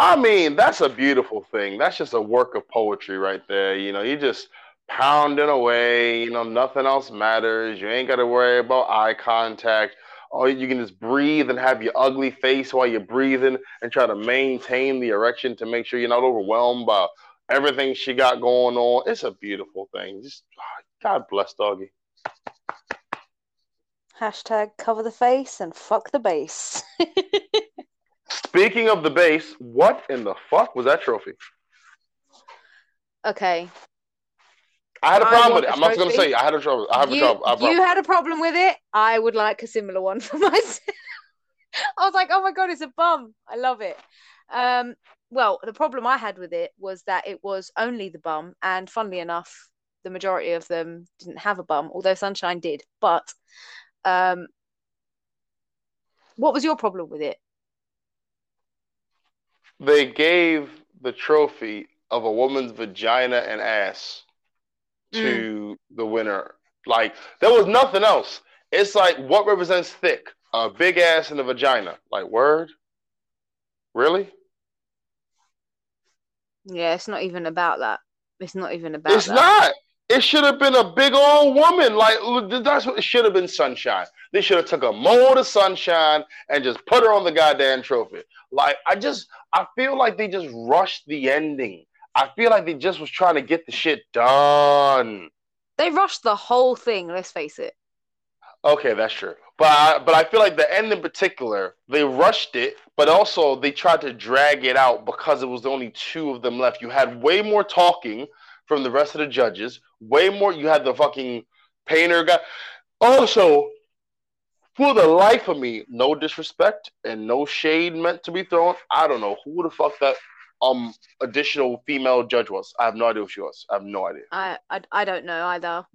Speaker 2: I mean, that's a beautiful thing. That's just a work of poetry right there. You know, you just pounding away, you know, nothing else matters. You ain't got to worry about eye contact. Or you can just breathe and have your ugly face while you're breathing and try to maintain the erection to make sure you're not overwhelmed by everything she got going on. It's a beautiful thing. Just God bless doggy.
Speaker 1: Hashtag cover the face and fuck the base.
Speaker 2: Speaking of the base, what in the fuck was that trophy?
Speaker 1: okay.
Speaker 2: I had a
Speaker 1: I
Speaker 2: problem
Speaker 1: want
Speaker 2: with it.
Speaker 1: a
Speaker 2: I'm not gonna say I had a trouble. I have a
Speaker 1: you,
Speaker 2: trouble. Have
Speaker 1: you
Speaker 2: problem.
Speaker 1: had a problem with it. I would like a similar one for myself. I was like, oh my god, it's a bum. I love it. Um, well, the problem I had with it was that it was only the bum, and funnily enough, the majority of them didn't have a bum, although Sunshine did. But um, what was your problem with it?
Speaker 2: they gave the trophy of a woman's vagina and ass to the winner. Like there was nothing else. It's like what represents thick? A big ass and a vagina. Like word? Really?
Speaker 1: Yeah, it's not even about that. It's not even about
Speaker 2: it's
Speaker 1: that.
Speaker 2: not. It should have been a big old woman. Like that's what it should have been. Sunshine. They should have took a mold of sunshine and just put her on the goddamn trophy. Like I just, I feel like they just rushed the ending. I feel like they just was trying to get the shit done.
Speaker 1: They rushed the whole thing. Let's face it.
Speaker 2: Okay, that's true. But I, but I feel like the end in particular, they rushed it, but also they tried to drag it out because it was only two of them left. You had way more talking from the rest of the judges. Way more. You had the fucking painter guy. Also, for the life of me, no disrespect and no shade meant to be thrown. I don't know who the fuck that um additional female judge was. I have no idea who she was. I have no idea.
Speaker 1: I, I, I don't know either.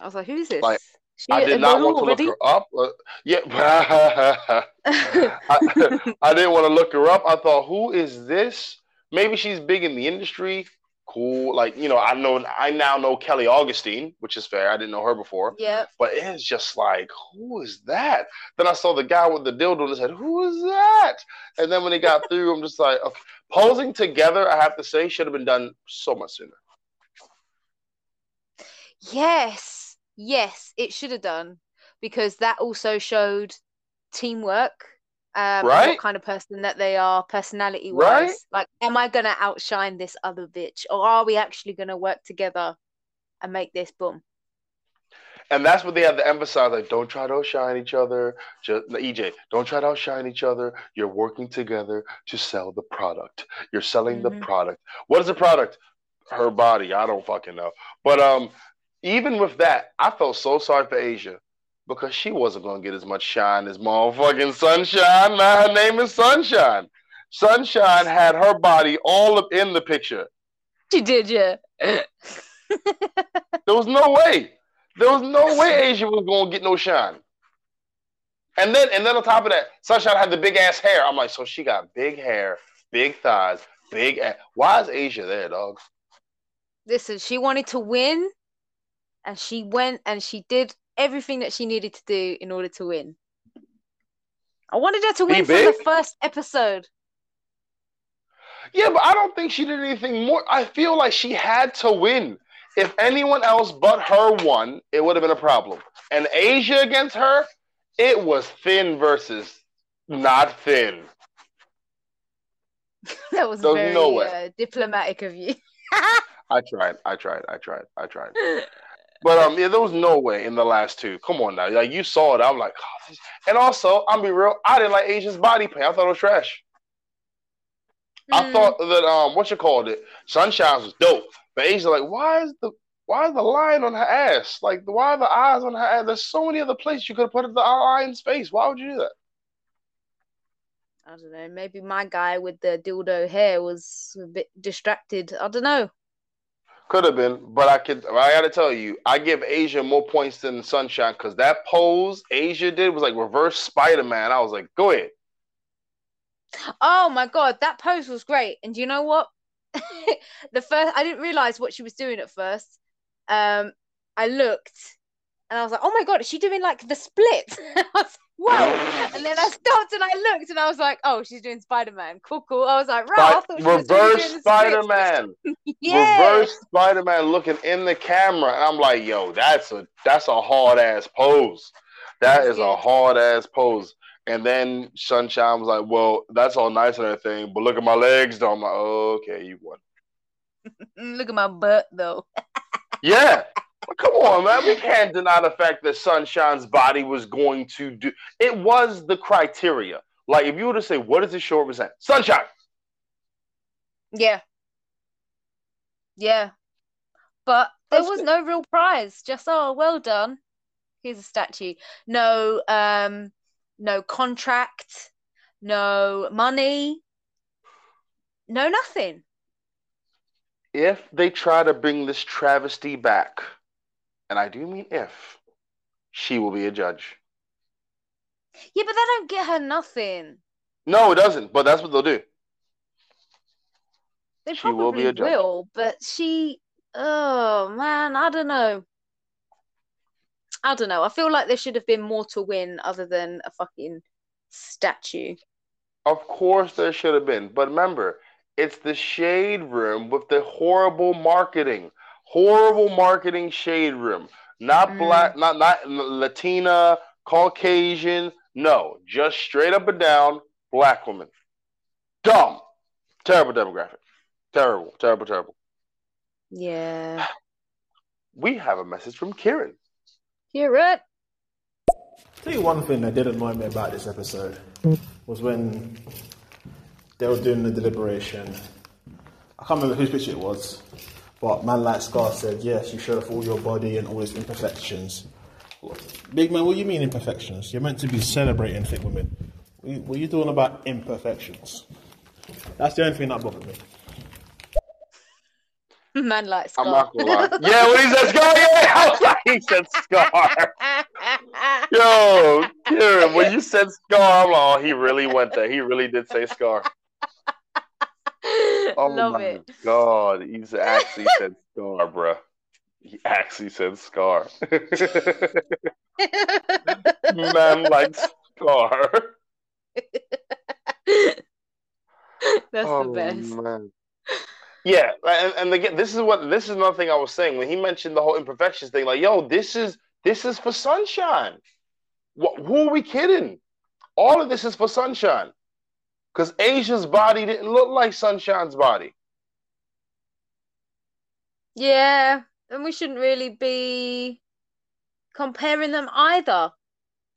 Speaker 1: I was like, who is this?
Speaker 2: Like,
Speaker 1: She
Speaker 2: I did not want to
Speaker 1: already?
Speaker 2: look her up. Uh, yeah, I, I didn't want to look her up. I thought, who is this? Maybe she's big in the industry. Cool. Like, you know, I know I now know Kelly Augustine, which is fair. I didn't know her before.
Speaker 1: Yeah.
Speaker 2: But it's just like, who is that? Then I saw the guy with the dildo and I said, who is that? And then when he got through, I'm just like, okay. Posing together, I have to say, should have been done so much sooner.
Speaker 1: Yes. Yes, it should have done because that also showed teamwork. Um,
Speaker 2: Right.
Speaker 1: what kind of person that they are, personality
Speaker 2: Right.
Speaker 1: wise. Like, am I gonna outshine this other bitch, or are we actually gonna work together and make this boom?
Speaker 2: And that's what they have to emphasize. Like, don't try to outshine each other. Just EJ, don't try to outshine each other. You're working together to sell the product. You're selling the
Speaker 1: Mhm.
Speaker 2: product. What is the product? Her body. I don't fucking know. But um, even with that, I felt so sorry for Asia because she wasn't gonna get as much shine as motherfucking Sunshine. Now her name is Sunshine. Sunshine had her body all up in the picture.
Speaker 1: She did, yeah.
Speaker 2: There was no way. There was no way Asia was gonna get no shine. And then and then on top of that, Sunshine had the big ass hair. I'm like, so she got big hair, big thighs, big ass. Why is Asia there, dog?
Speaker 1: Listen, she wanted to win, and she went and she did everything that she needed to do in order to win. I wanted her to win from the first episode.
Speaker 2: Yeah, but I don't think she did anything more. I feel like she had to win. If anyone else but her won, it would have been a problem. And Asia against her, it was thin versus not thin.
Speaker 1: That was
Speaker 2: There's
Speaker 1: very
Speaker 2: no way.
Speaker 1: uh, diplomatic of you.
Speaker 2: I tried, I tried, I tried, I tried. But um, yeah, there was no way in the last two. Come on now, like you saw it. I'm like, oh, and also, I'm be real. I didn't like Asia's body paint. I thought it was trash. I
Speaker 1: Mm,
Speaker 2: thought that um, what you called it, Sunshine was dope. But Asia, like, why is the Why is the line on her ass? Like, why are the eyes on her ass? There's so many other places you could have put the lion's face. Why would you do that?
Speaker 1: I don't know. Maybe my guy with the dildo hair was a bit distracted. I don't know.
Speaker 2: Could have been, but I could. I got to tell you, I give Asia more points than Sunshine because that pose Asia did was like reverse Spider Man. I was like, go ahead.
Speaker 1: Oh my god, that pose was great. And you know what? the first I didn't realize what she was doing at first. Um, I looked and I was like, oh my god, is she doing like the split? I was like, whoa. And then I stopped and I looked and I was like, oh, she's doing Spider Man. Cool, cool. I was like, right,
Speaker 2: Spi- reverse Spider Man. yeah. Reverse Spider Man looking in the camera. And I'm like, yo, that's a that's a hard ass pose. That is a hard ass pose. And then Sunshine was like, well, that's all nice and everything, but look at my legs though. I'm like, okay, you won.
Speaker 1: look at my butt though.
Speaker 2: yeah. Come on, man. We can't deny the fact that Sunshine's body was going to do it was the criteria. Like if you were to say, what does this show represent? Sunshine.
Speaker 1: Yeah. Yeah. But there That's was good. no real prize. Just oh well done. Here's a statue. No um no contract, no money, no nothing.
Speaker 2: If they try to bring this travesty back, and I do mean if, she will be a judge.
Speaker 1: Yeah, but they don't get her nothing.
Speaker 2: No, it doesn't. But that's what they'll do.
Speaker 1: They she probably will, be a judge. will, but she. Oh man, I don't know. I don't know. I feel like there should have been more to win other than a fucking statue.
Speaker 2: Of course, there should have been. But remember, it's the shade room with the horrible marketing horrible marketing shade room. Not mm. black, not not Latina, Caucasian. No, just straight up and down black woman. Dumb, terrible demographic. Terrible, terrible, terrible.
Speaker 1: Yeah.
Speaker 2: We have a message from Kieran.
Speaker 1: Kieran.
Speaker 4: Tell you one thing that did annoy me about this episode was when they were doing the deliberation. I can't remember whose picture it was, but man like Scar said, yes, you show off all your body and all its imperfections. Big man, what do you mean imperfections? You're meant to be celebrating thick women. What are you doing about imperfections? That's the only thing that bothered me.
Speaker 1: Man like Scar.
Speaker 2: I'm not gonna lie. yeah, when he said Scar, yeah, I was like, he said Scar. Yo, Kieran, when you said Scar, I'm like, oh, he really went there. He really did say Scar. Oh Love my it. god, he's actually said scar, bro. He actually said scar. Man like scar.
Speaker 1: That's oh, the best. Man.
Speaker 2: Yeah, and, and again, this is what this is another thing I was saying when he mentioned the whole imperfections thing. Like, yo, this is this is for sunshine. What, who are we kidding? All of this is for sunshine because Asia's body didn't look like Sunshine's body.
Speaker 1: Yeah, and we shouldn't really be comparing them either.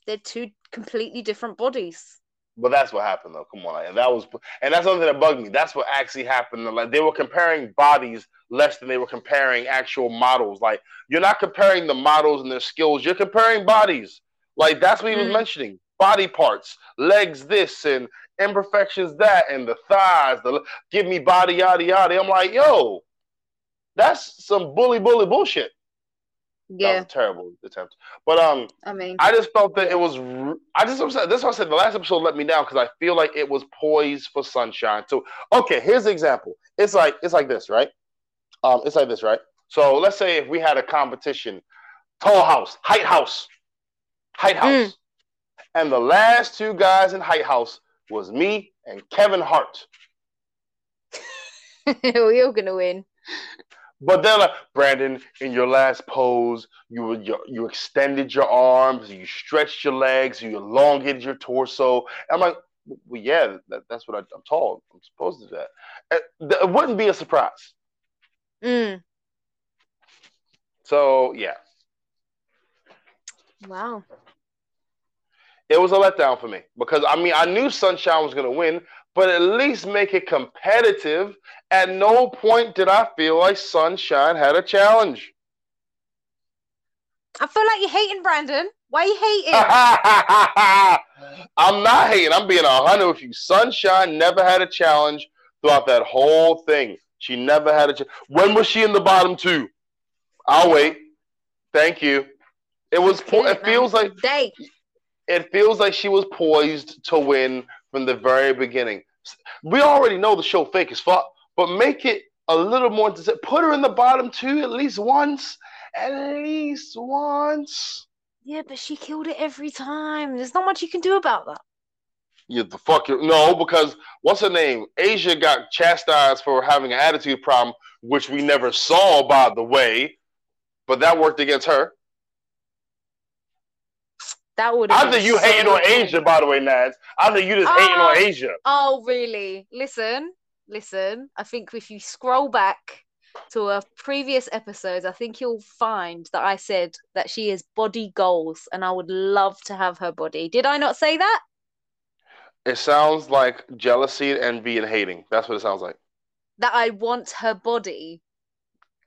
Speaker 1: They're two completely different bodies.
Speaker 2: But that's what happened, though. Come on, and that was, and that's something that bugged me. That's what actually happened. Like they were comparing bodies less than they were comparing actual models. Like you're not comparing the models and their skills. You're comparing bodies. Like that's what he was mm. mentioning. Body parts, legs, this, and imperfections that and the thighs, the give me body yada yada. I'm like, yo, that's some bully bully bullshit.
Speaker 1: Yeah,
Speaker 2: terrible attempt. But um,
Speaker 1: I mean,
Speaker 2: I just felt that it was. I just upset. This is what I said. The last episode let me down because I feel like it was poised for sunshine. So okay, here's the example. It's like it's like this, right? Um, it's like this, right? So let's say if we had a competition, tall house, height house, height house, mm. and the last two guys in height house was me and Kevin Hart.
Speaker 1: we are gonna win.
Speaker 2: But then, like Brandon, in your last pose, you you, you extended your arms, you stretched your legs, you elongated your torso. I'm like, well, yeah, that, that's what I, am told. I'm supposed to do that. It, it wouldn't be a surprise.
Speaker 1: Mm.
Speaker 2: So yeah.
Speaker 1: Wow
Speaker 2: it was a letdown for me because I mean I knew Sunshine was going to win, but at least make it competitive. At no point did I feel like Sunshine had a challenge.
Speaker 1: I feel like you're hating Brandon. Why are you hating?
Speaker 2: I'm not hating. I'm being a hundred with you. Sunshine never had a challenge throughout that whole thing. She never had a. Ch- when was she in the bottom two? I'll wait. Thank you. It was. It feels like
Speaker 1: day.
Speaker 2: It feels like she was poised to win from the very beginning. We already know the show fake as fuck, but make it a little more. Put her in the bottom two at least once. At least once.
Speaker 1: Yeah, but she killed it every time. There's not much you can do about that.
Speaker 2: Yeah, the fuck you no, because what's her name? Asia got chastised for having an attitude problem, which we never saw, by the way. But that worked against her.
Speaker 1: That would.
Speaker 2: I think you so hating on Asia, by the way, Nadz. I think you just hating on
Speaker 1: Oh.
Speaker 2: Asia.
Speaker 1: Oh, really? Listen, listen. I think if you scroll back to a previous episodes, I think you'll find that I said that she is body goals, and I would love to have her body. Did I not say that?
Speaker 2: It sounds like jealousy, envy, and hating. That's what it sounds like.
Speaker 1: That I want her body.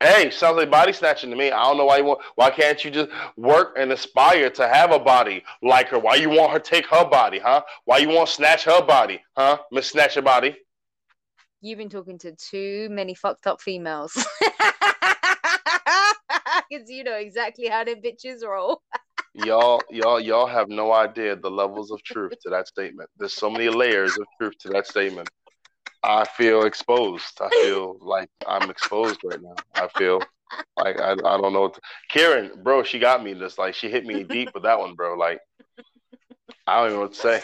Speaker 2: Hey, sounds like body snatching to me. I don't know why you want. Why can't you just work and aspire to have a body like her? Why you want her take her body, huh? Why you want to snatch her body, huh? Miss Snatch your body.
Speaker 1: You've been talking to too many fucked up females. Because you know exactly how them bitches roll.
Speaker 2: y'all, y'all, y'all have no idea the levels of truth to that statement. There's so many layers of truth to that statement. I feel exposed. I feel like I'm exposed right now. I feel like I, I don't know. What to... Kieran, bro, she got me. Just like she hit me deep with that one, bro. Like I don't even know what to say.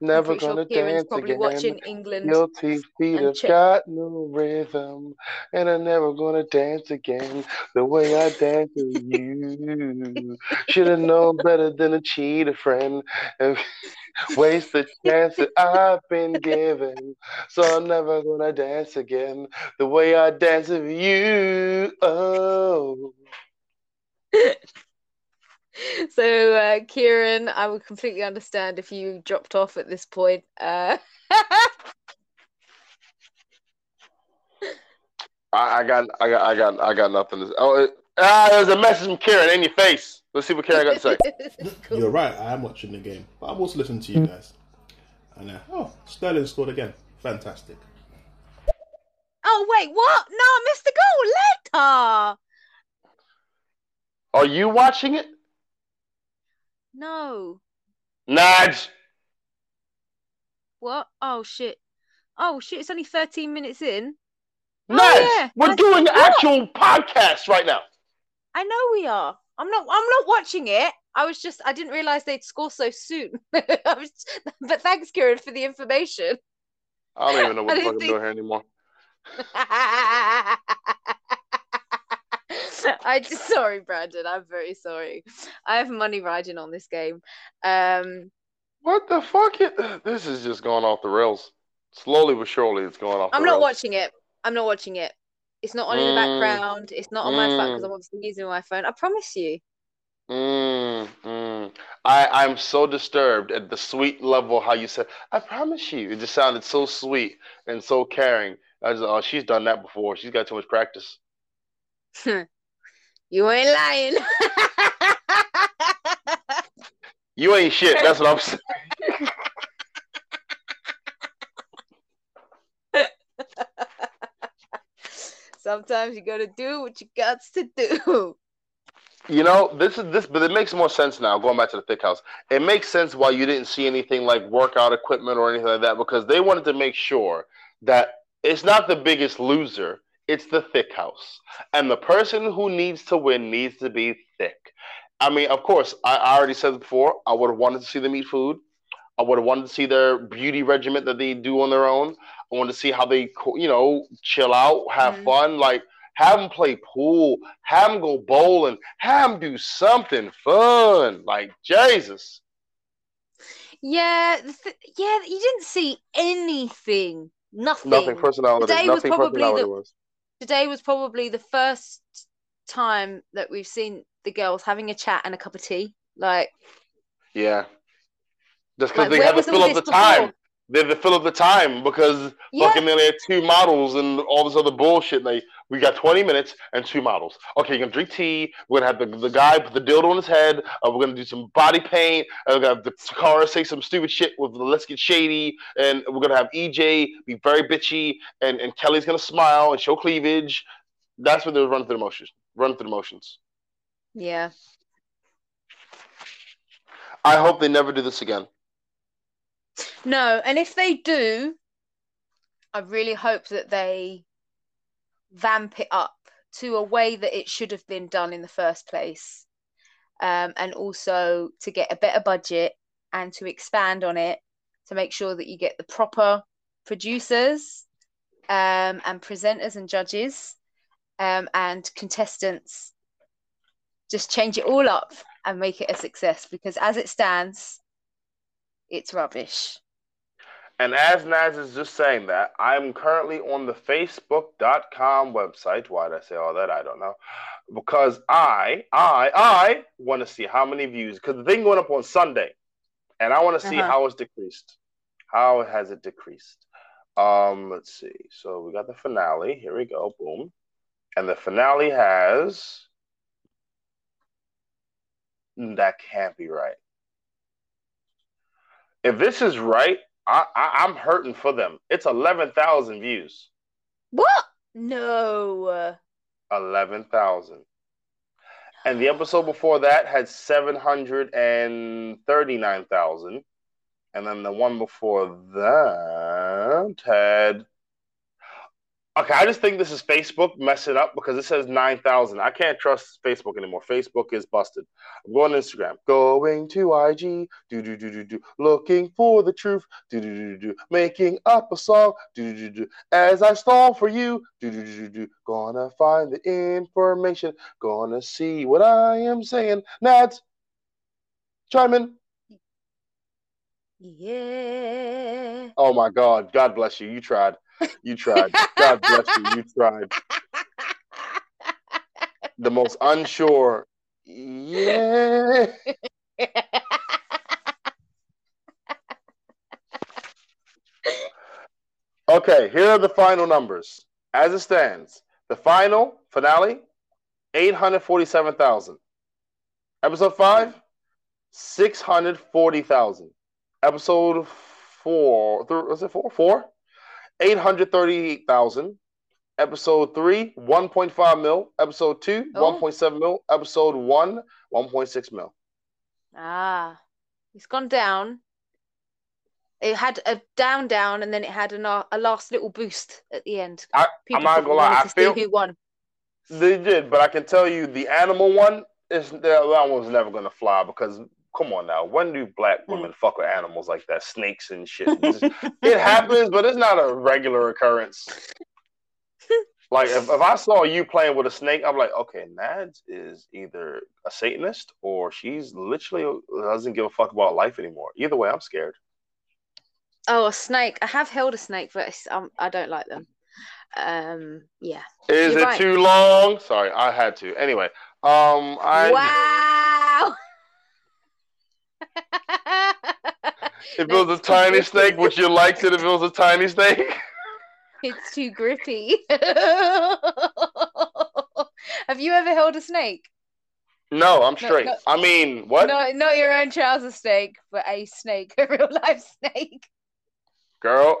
Speaker 2: Never gonna
Speaker 1: sure
Speaker 2: dance
Speaker 1: probably
Speaker 2: again.
Speaker 1: watching England.
Speaker 2: Guilty feet have
Speaker 1: check-
Speaker 2: got no rhythm, and I'm never gonna dance again the way I dance with you. Should have known better than to cheat a friend and waste the chance that I've been given. So I'm never gonna dance again the way I dance with you. Oh,
Speaker 1: So, uh, Kieran, I would completely understand if you dropped off at this point. Uh,
Speaker 2: I, I got, I got, I got, I got nothing. To, oh, it, ah, there's a message from kieran in your face. Let's see what kieran got to say.
Speaker 1: cool.
Speaker 4: You're right. I am watching the game, but I'm also listening to you guys. And uh, oh, Sterling scored again. Fantastic.
Speaker 1: Oh, wait, what? No, I missed the goal later.
Speaker 2: Are you watching it,
Speaker 1: No.
Speaker 2: Nadz?
Speaker 1: What? Oh, shit. Oh, shit, it's only 13 minutes in.
Speaker 2: Nadz,
Speaker 1: Oh, yeah.
Speaker 2: we're
Speaker 1: I-
Speaker 2: doing
Speaker 1: what?
Speaker 2: actual podcasts right now.
Speaker 1: I know we are. I'm not. I'm not watching it. I was just. I didn't realize they'd score so soon. Was, but thanks, Kieran, for the information.
Speaker 2: I don't even know what the fuck I'm doing here anymore.
Speaker 1: I just sorry, Brandon. I'm very sorry. I have money riding on this game. Um,
Speaker 2: What the fuck? It, this is just going off the rails. Slowly but surely, it's going off.
Speaker 1: I'm not
Speaker 2: rails.
Speaker 1: watching it. I'm not watching it. It's not on in the
Speaker 2: Mm.
Speaker 1: background. It's not on my phone because
Speaker 2: Mm.
Speaker 1: I'm obviously using my phone. I promise you.
Speaker 2: Mm, mm. I I'm so disturbed at the sweet level how you said. I promise you. It just sounded so sweet and so caring. I just, oh, she's done that before. She's got too much practice.
Speaker 1: You ain't lying.
Speaker 2: You ain't shit. That's what I'm saying.
Speaker 1: Sometimes you gotta do what you got to do.
Speaker 2: You know, this is this, but it makes more sense now. Going back to the thick house, it makes sense why you didn't see anything like workout equipment or anything like that because they wanted to make sure that it's not the biggest loser; it's the thick house, and the person who needs to win needs to be thick. I mean, of course, I, I already said it before. I would have wanted to see them eat food. I would have wanted to see their beauty regimen that they do on their own. I wanted to see how they, you know, chill out, have
Speaker 1: Mhm.
Speaker 2: fun, like have them play pool, have them go bowling, have them do something fun. Like Jesus,
Speaker 1: Yeah, th- yeah, you didn't see anything. Nothing.
Speaker 2: nothing personality,
Speaker 1: Today was
Speaker 2: nothing
Speaker 1: probably
Speaker 2: personality
Speaker 1: the-
Speaker 2: was.
Speaker 1: Today was probably the first time that we've seen the girls having a chat and a cup of tea. Like,
Speaker 2: Yeah, just because
Speaker 1: Like,
Speaker 2: they
Speaker 1: where
Speaker 2: had to
Speaker 1: was all
Speaker 2: fill up the time. They're the fill of the time because
Speaker 1: Yeah.
Speaker 2: fucking they had two models and all this other bullshit. They we got 20 minutes and two models. Okay, you're gonna drink tea. We're gonna have the, the guy put the dildo on his head. Uh, we're gonna do some body paint. And we're gonna have the car say some stupid shit with the let's get shady. And we're gonna have EJ be very bitchy. And, and Kelly's gonna smile and show cleavage. That's what they're running through the motions. Running through the motions.
Speaker 1: Yeah.
Speaker 2: I hope they never do this again.
Speaker 1: No, and if they do, I really hope that they vamp it up to a way that it should have been done in the first place. Um, and also to get a better budget and to expand on it to make sure that you get the proper producers um, and presenters and judges um, and contestants. Just change it all up and make it a success because as it stands, it's rubbish.
Speaker 2: And as Nadz is just saying that, I'm currently on the Facebook.com website. Why did I say all that? I don't know. Because I, I, I want to see how many views. Because the thing went up on Sunday, and I want to see
Speaker 1: Uh-huh.
Speaker 2: how it's decreased. How has it decreased? Um, let's see. So we got the finale. Here we go. Boom. And the finale has. That can't be right. If this is right, I, I I'm hurting for them. It's eleven thousand views.
Speaker 1: What? No.
Speaker 2: Eleven thousand. And the episode before that had seven hundred and thirty-nine thousand. And then the one before that had Okay, I just think this is Facebook messing up because it says 9,000. I can't trust Facebook anymore. Facebook is busted. I'm going to Instagram. Going to IG. Do, do, do, do, do. Looking for the truth. Do, do, do, do, do. Making up a song. Do, do, do, do. As I stall for you. Do, do, do, do, do. Gonna find the information. Gonna see what I am saying. Nadz. Chime in.
Speaker 1: Yeah.
Speaker 2: Oh my God. God bless you. You tried. You tried. God bless you. You tried. The most unsure. Yeah. Okay, here are the final numbers. As it stands, the final finale, 847,000. Episode 5, 640,000. Episode 4, th- was it 4? 4? 838,000. Episode 3, 1.5 mil. Episode 2,
Speaker 1: Oh.
Speaker 2: 1.7 mil. Episode 1, 1.6 mil.
Speaker 1: Ah, it's gone down. It had a down, down, and then it had a, a last little boost at the end.
Speaker 2: I, I'm not gonna lie, I feel
Speaker 1: who won.
Speaker 2: They did, but I can tell you the animal one is that that was never gonna fly because come on now, when do black
Speaker 1: Hmm.
Speaker 2: women fuck with animals like that, snakes and shit? It happens, but it's not a regular occurrence. Like if, if I saw you playing with a snake, I'm like, okay, Nadz is either a Satanist or she's literally doesn't give a fuck about life anymore. Either way, I'm scared.
Speaker 1: Oh, a snake. I have held a snake, but um, I don't like them. Um, yeah.
Speaker 2: Is
Speaker 1: You're
Speaker 2: it
Speaker 1: right.
Speaker 2: too long? Sorry, I had to. Anyway, um, I
Speaker 1: Wow.
Speaker 2: If it was a tiny snake, would you like it if it was a tiny snake?
Speaker 1: It's too grippy. Have you ever held a snake?
Speaker 2: No, I'm straight.
Speaker 1: no.
Speaker 2: I mean, what?
Speaker 1: Not, not your own trouser snake, but a snake, a real life snake.
Speaker 2: Girl,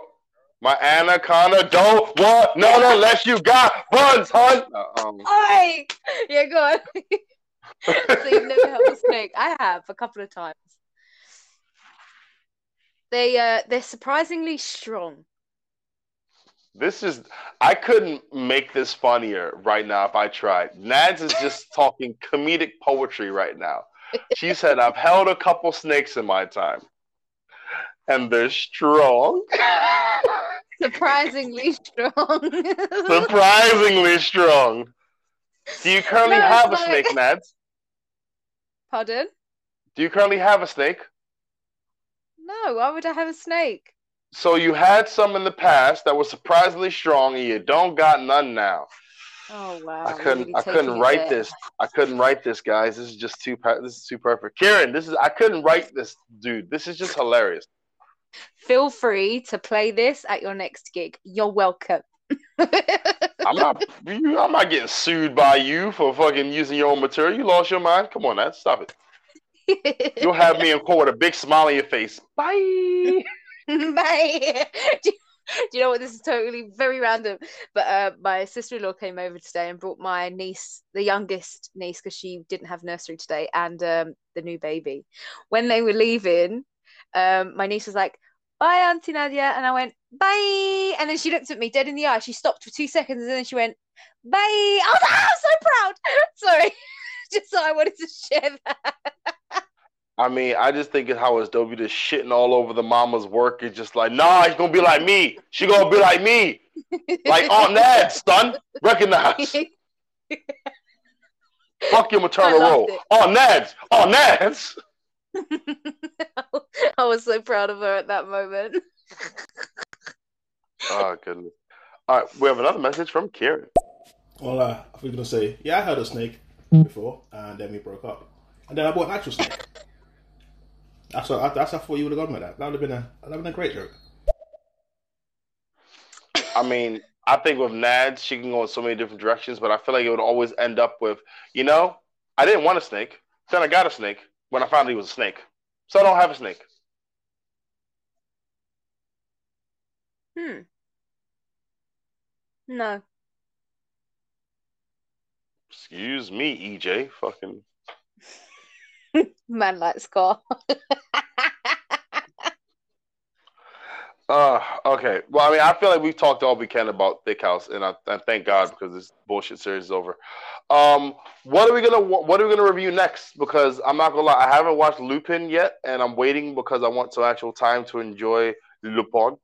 Speaker 2: my anaconda don't want none unless you got buns, hun. Um,
Speaker 1: Oi! Yeah, go on. so you've never held a snake? I have a couple of times. They uh they're surprisingly strong.
Speaker 2: this is, I couldn't make this funnier right now if I tried. Nadz is just talking comedic poetry right now. She said, I've held a couple snakes in my time, and they're strong.
Speaker 1: Surprisingly strong.
Speaker 2: Surprisingly strong. Do you currently
Speaker 1: No,
Speaker 2: have a snake, Nadz?
Speaker 1: Pardon?
Speaker 2: Do you currently have a snake?
Speaker 1: No, why would I have a snake?
Speaker 2: So you had some in the past that were surprisingly strong, and you don't got none now.
Speaker 1: Oh wow.
Speaker 2: I couldn't. I couldn't write this. I couldn't write this, guys. This is just too. This is too perfect. Kieran, this is. I couldn't write this, dude. This is just hilarious.
Speaker 1: Feel free to play this at your next gig. You're welcome.
Speaker 2: I'm not. I'm not getting sued by you for fucking using your own material. You lost your mind. Come on, man. Stop it. You'll have me in court with a big smile on your face. Bye.
Speaker 1: Bye. Do, you know what? This is totally very random. But uh, my sister in law came over today and brought my niece, the youngest niece, because she didn't have nursery today, and um, the new baby. When they were leaving, um, my niece was like, Bye, Auntie Nadia. And I went, Bye. And then she looked at me dead in the eye. She stopped for two seconds and then she went, Bye. I was like, oh, I'm so proud. Sorry. Just so I wanted to share that.
Speaker 2: I mean, I just think of how it's dope. You just shitting all over the mama's work. It's just like, nah, she's gonna be like me. She gonna be like me. Like Aunt Nad, son. Recognize. Fuck your maternal role.
Speaker 1: it.
Speaker 2: Aunt Nadz. Aunt Nadz.
Speaker 1: I was so proud of her at that moment.
Speaker 2: Oh goodness. All right, we have another message from Kieran.
Speaker 4: Well, uh, I was gonna say, yeah, I held a snake before, and then we broke up, and then I bought an actual snake. That's what I, that's I thought you would have gone with that. That would have been a that would have been a great joke.
Speaker 2: I mean, I think with Nadz, she can go in so many different directions, but I feel like it would always end up with, you know, I didn't want a snake. Then I got a snake when I found he was a snake. So I don't have a snake.
Speaker 1: Hmm. No.
Speaker 2: Excuse me, EJ. Fucking.
Speaker 1: Man like Scar.
Speaker 2: Uh, okay. Well, I mean, I feel like we've talked all we can about Thick House, and I, I thank God because this bullshit series is over. Um, what are we gonna What are we gonna review next? Because I'm not gonna lie, I haven't watched Lupin yet, and I'm waiting because I want some actual time to enjoy Lupin.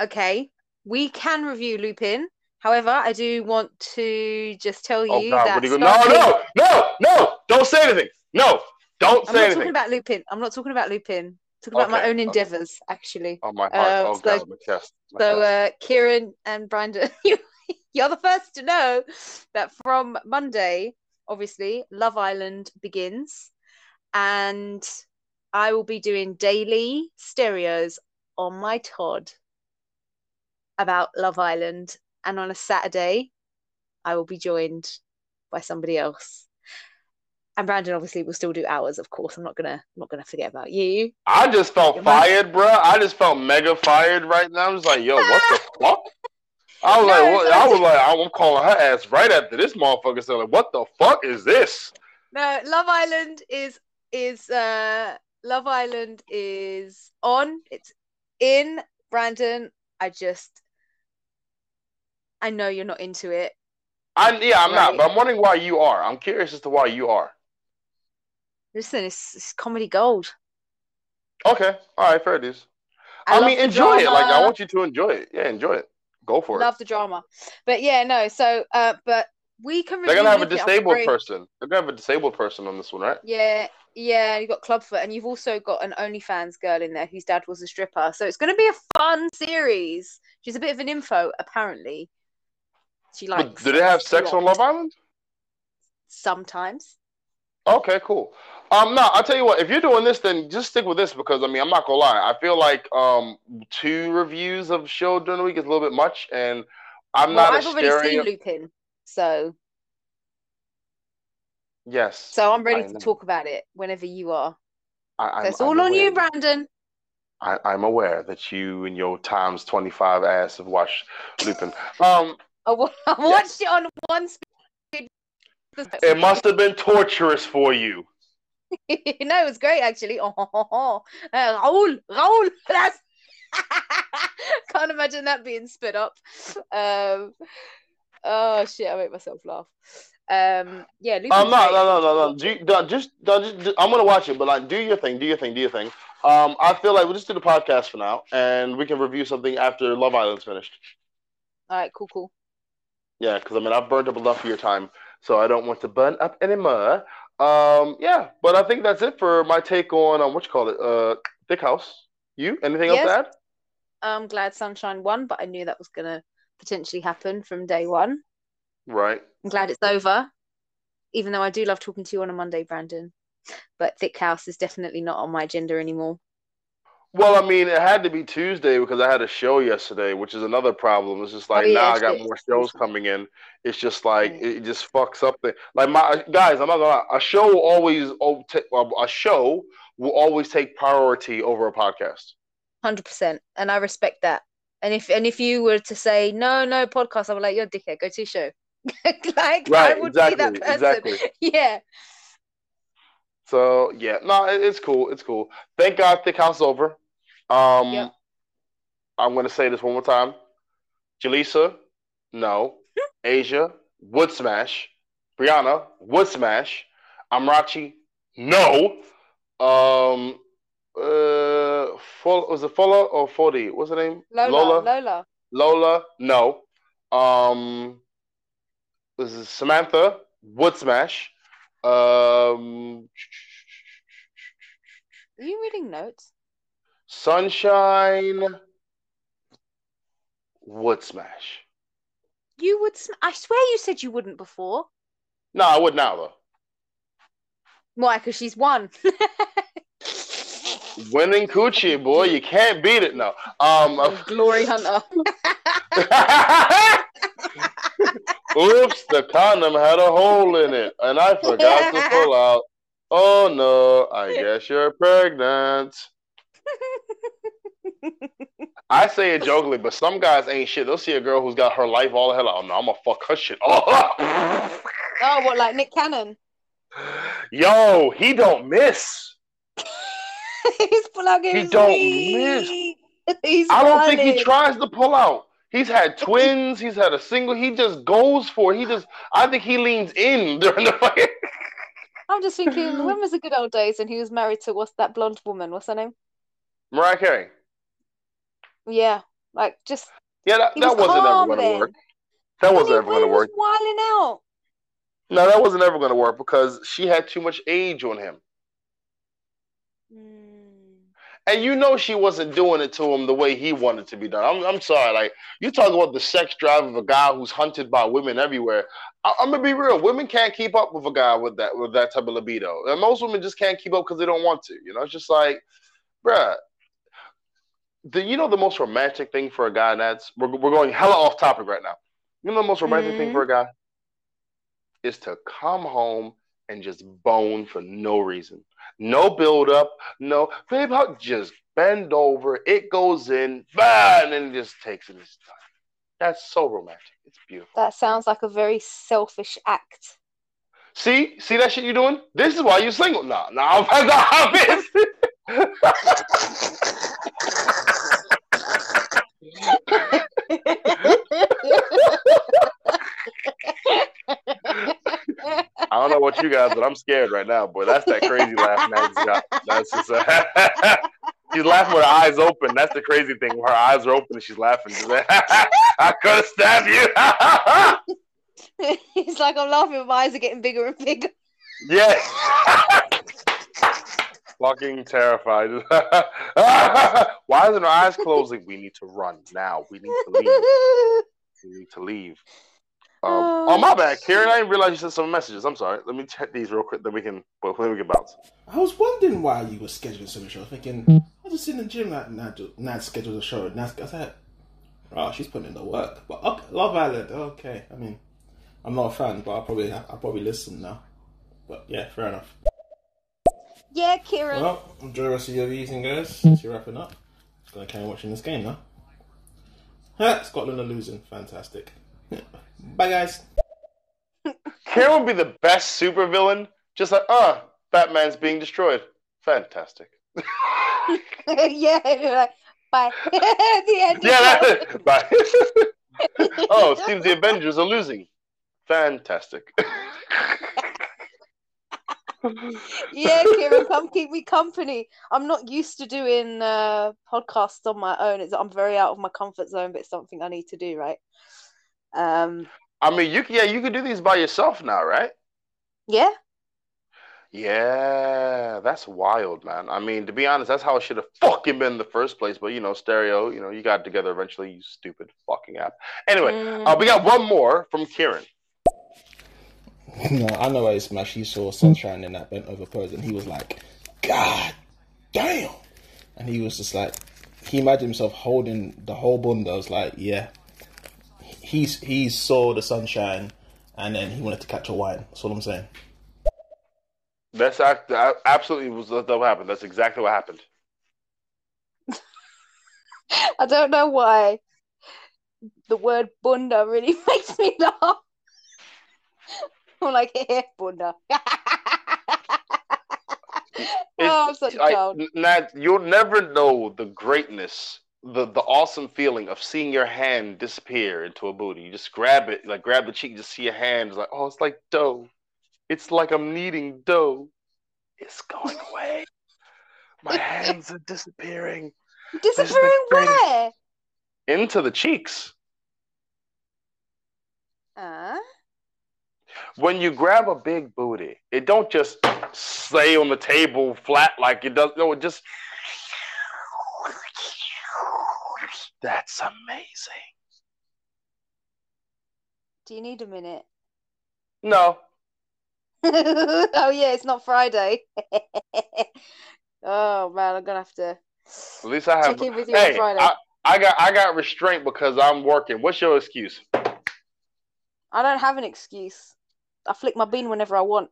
Speaker 1: okay, we can review Lupin. However, I do want to just tell you
Speaker 2: Oh God,
Speaker 1: that
Speaker 2: you gonna? No, no, no, no! Don't say anything. No, don't say anything I'm
Speaker 1: not
Speaker 2: anything.
Speaker 1: talking about Lupin. I'm not talking about Lupin. talking about my
Speaker 2: Okay,
Speaker 1: own
Speaker 2: okay.
Speaker 1: endeavors, actually.
Speaker 2: oh my heart!
Speaker 1: Uh,
Speaker 2: oh
Speaker 1: so-
Speaker 2: God, my chest. my
Speaker 1: So,
Speaker 2: chest.
Speaker 1: uh, Kieran and Brandon, you, you're the first to know that from Monday, obviously, Love Island begins, and I will be doing daily stereos on my Todd about Love Island, and on a Saturday, I will be joined by somebody else. And Brandon obviously will still do hours, of course. I'm not gonna, I'm not gonna forget about you.
Speaker 2: I just felt
Speaker 1: Your
Speaker 2: fired, bro. I just felt mega fired right now. I was like, yo, what the fuck? I was
Speaker 1: No,
Speaker 2: like, what? I was like, I'm calling her ass right after this motherfucker. So like, what the fuck is this?
Speaker 1: No, Love Island is is uh Love Island is on. It's in Brandon. I just I know you're not into it.
Speaker 2: I yeah, I'm not, but I'm wondering why you are. I'm curious as to why you are.
Speaker 1: Listen, it's, it's comedy gold.
Speaker 2: Okay, all right, fair dues. I,
Speaker 1: love
Speaker 2: mean, enjoy it. Like I want you to enjoy it. Yeah, enjoy it. Go for
Speaker 1: love
Speaker 2: it.
Speaker 1: Love the drama. But yeah, no. So, uh, but we can.
Speaker 2: They're gonna have a.
Speaker 1: I'm
Speaker 2: disabled person. They're gonna have a disabled person on this one, right?
Speaker 1: Yeah, yeah. You've got Clubfoot, and you've also got an OnlyFans girl in there whose dad was a stripper. So it's going to be a fun series. She's a bit of an info, apparently. She
Speaker 2: do they have sex on. Love Island?
Speaker 1: Sometimes.
Speaker 2: Okay, cool. Um, no, I'll tell you what. If you're doing this, then just stick with this because I mean, I'm not gonna lie. I feel like um two reviews of show during the week is a little bit much, and I'm
Speaker 1: well,
Speaker 2: not
Speaker 1: I've
Speaker 2: a
Speaker 1: already seen
Speaker 2: stereo.
Speaker 1: Lupin, so
Speaker 2: Yes.
Speaker 1: so I'm ready
Speaker 2: I
Speaker 1: to
Speaker 2: know.
Speaker 1: talk about it whenever you are.
Speaker 2: I,
Speaker 1: So it's all
Speaker 2: I'm
Speaker 1: on you. Brandon.
Speaker 2: I, I'm aware that you and your times 25 ass have watched Lupin. Um,
Speaker 1: I wa- I watched it on one speed.
Speaker 2: it must have been torturous for you.
Speaker 1: no, it was great actually. Oh, oh, oh. Uh, Raul, Raul, that's can't imagine that being spit up. Um, oh shit, I make myself laugh. Um, yeah, Lupin's
Speaker 2: Um, no,
Speaker 1: great.
Speaker 2: no, no, no, no. Do you, no, just, no, just, just- I'm gonna watch it, but like, do your thing, do your thing, do your thing. Um, I feel like we'll just do the podcast for now, and we can review something after Love Island's finished.
Speaker 1: All right, cool, cool.
Speaker 2: Yeah, because I mean, I've burned up enough of your time, so I don't want to burn up anymore. Um, yeah, but I think that's it for my take on um, what you call it, uh, Thick House. You anything else
Speaker 1: Yes.
Speaker 2: to add?
Speaker 1: I'm glad Sunshine won, but I knew that was gonna potentially happen from day one.
Speaker 2: Right.
Speaker 1: I'm glad it's over, even though I do love talking to you on a Monday, Brandon. But Thick House is definitely not on my agenda anymore.
Speaker 2: Well, I mean, it had to be Tuesday because I had a show yesterday, which is another problem. It's just like
Speaker 1: Oh, yeah,
Speaker 2: now I got more shows coming in. It's just like it just fucks up the like my guys. I'm not gonna lie. A show will always oh, a show will always take priority over a podcast.
Speaker 1: Hundred percent, and I respect that. And if and if you were to say no, no podcast, I'm like you're a dickhead. Go to show. like I
Speaker 2: Right,
Speaker 1: would be that person.
Speaker 2: exactly.
Speaker 1: Yeah.
Speaker 2: So yeah, no, it's cool. It's cool. Thank God, Thick House is over. Um,
Speaker 1: Yep.
Speaker 2: I'm gonna say this one more time. Jaleesa, no. Asia, would smash. Brianna, would smash. Amrachi, no. Um, uh, was it Fola or Fodi? What's her name?
Speaker 1: Lola,
Speaker 2: Lola.
Speaker 1: Lola.
Speaker 2: Lola, no. Um, this is Samantha, would smash. Um,
Speaker 1: Are you reading notes?
Speaker 2: Sunshine, would smash.
Speaker 1: You would. Sm- I swear you said you wouldn't before.
Speaker 2: No, I would now though.
Speaker 1: Why? Because she's won.
Speaker 2: Winning coochie, boy, you can't beat it. No. Um.
Speaker 1: Glory Hunter.
Speaker 2: Oops, the condom had a hole in it, and I forgot to pull out. Oh no, I guess you're pregnant. I say it jokingly, but some guys ain't shit. They'll see a girl who's got her life all hell. Oh no, I'm gonna fuck her shit. Oh.
Speaker 1: oh, what like Nick Cannon?
Speaker 2: Yo, he don't miss.
Speaker 1: His plug
Speaker 2: He don't
Speaker 1: miss. He's
Speaker 2: I don't think he tries to pull out. He's had twins. He's had a single. He just goes for. It. He just. I think he leans in during the fight.
Speaker 1: I'm just thinking, when was the good old days and he was married to what's that blonde woman? What's her name?
Speaker 2: Mariah Carey.
Speaker 1: Yeah, like just
Speaker 2: Yeah, that, that
Speaker 1: was
Speaker 2: wasn't ever going to work. That wasn't ever going to work.
Speaker 1: Wilding out.
Speaker 2: No, that wasn't ever going to work because she had too much age on him.
Speaker 1: Mm.
Speaker 2: And you know she wasn't doing it to him the way he wanted to be done. I'm, I'm sorry. Like, you talk about the sex drive of a guy who's hunted by women everywhere. I, I'm going to be real. Women can't keep up with a guy with that with that type of libido. And most women just can't keep up because they don't want to. You know, it's just like, bruh. The, you know the most romantic thing for a guy, that's we're, we're going hella off topic right now. You know the most romantic thing
Speaker 1: Mhm.
Speaker 2: for a guy is to come home and just bone for no reason. No build up, no babe, how just bend over, it goes in, bah, and then it just takes it. It's done. That's so romantic. It's beautiful.
Speaker 1: That sounds like a very selfish act.
Speaker 2: See, see that shit you're doing? This is why you're single. Nah, nah, I'm not I don't know what you guys, but I'm scared right now, boy. That's that crazy laugh Maggie's got. That's just uh, she's laughing with her eyes open. That's the crazy thing. Her eyes are open and she's laughing. She's like, I could have stabbed you.
Speaker 1: it's like I'm laughing, my eyes are getting bigger and bigger.
Speaker 2: yeah. Fucking terrified. Why isn't her eyes closing? We need to run now. We need to leave. We need to leave. Um,
Speaker 1: Oh,
Speaker 2: oh my bad, Kieran. I didn't realize you sent some messages. I'm sorry. Let me check these real quick. Then we can. Well, then we can bounce.
Speaker 4: I was wondering why you were scheduling so many shows. I was thinking, I was just in the gym like, nah, do- nah, schedule a show. Nah, I said, oh, she's putting in the work. But okay, Love Island, okay. I mean, I'm not a fan, but I'll probably, I'll probably listen now. But yeah, fair enough.
Speaker 1: Yeah, Kieran.
Speaker 4: Well, enjoy the rest of your evening, guys. Since you're wrapping up, just gonna carry on watching this game now. Ha, Scotland are losing. Fantastic. Bye, guys.
Speaker 2: Kieran would be the best supervillain. Just like, uh, Batman's being destroyed. Fantastic.
Speaker 1: yeah, you're like, bye. The end.
Speaker 2: yeah, that, bye. oh, it seems the Avengers are losing. Fantastic.
Speaker 1: Yeah, Kieran, come keep me company. I'm not used to doing uh, podcasts on my own. It's, I'm very out of my comfort zone, but it's something I need to do, right? Um,
Speaker 2: I mean, you can, yeah, you can do these by yourself now, right?
Speaker 1: yeah,
Speaker 2: Yeah, that's wild, man. I mean, to be honest, that's how it should have fucking been in the first place. But you know, stereo, you know, you got together eventually. You stupid fucking app. Anyway,
Speaker 1: Mm.
Speaker 2: uh, we got one more from Kieran.
Speaker 4: No, I know why he smashed. He saw sunshine in that bent over pose, and he was like, "God damn!" and he was just like, he imagined himself holding the whole bunda. I was like, yeah, he's he saw the sunshine, and then he wanted to catch a wine. That's all I'm saying.
Speaker 2: That's act- absolutely was that what happened. That's exactly what happened.
Speaker 1: I don't know why the word bunda really makes me laugh. I'm like, hey, bunda. oh, I'm such a
Speaker 2: I,
Speaker 1: child.
Speaker 2: Nat, you'll never know the greatness, the the awesome feeling of seeing your hand disappear into a booty. You just grab it, like grab the cheek, just see your hand. It's like, oh, it's like dough. It's like I'm kneading dough. It's going away. My hands are disappearing
Speaker 1: Disappearing where?
Speaker 2: into the cheeks.
Speaker 1: Uh,
Speaker 2: When you grab a big booty, it don't just stay on the table flat like it does. No, it just. That's amazing.
Speaker 1: do you need a minute?
Speaker 2: No,
Speaker 1: oh yeah, it's not Friday. oh man, I'm gonna have to
Speaker 2: at least I have.
Speaker 1: check in with you on
Speaker 2: Hey,
Speaker 1: Friday.
Speaker 2: I, I got I got restraint because I'm working. What's your excuse?
Speaker 1: I don't have an excuse. I flick my bean whenever I want.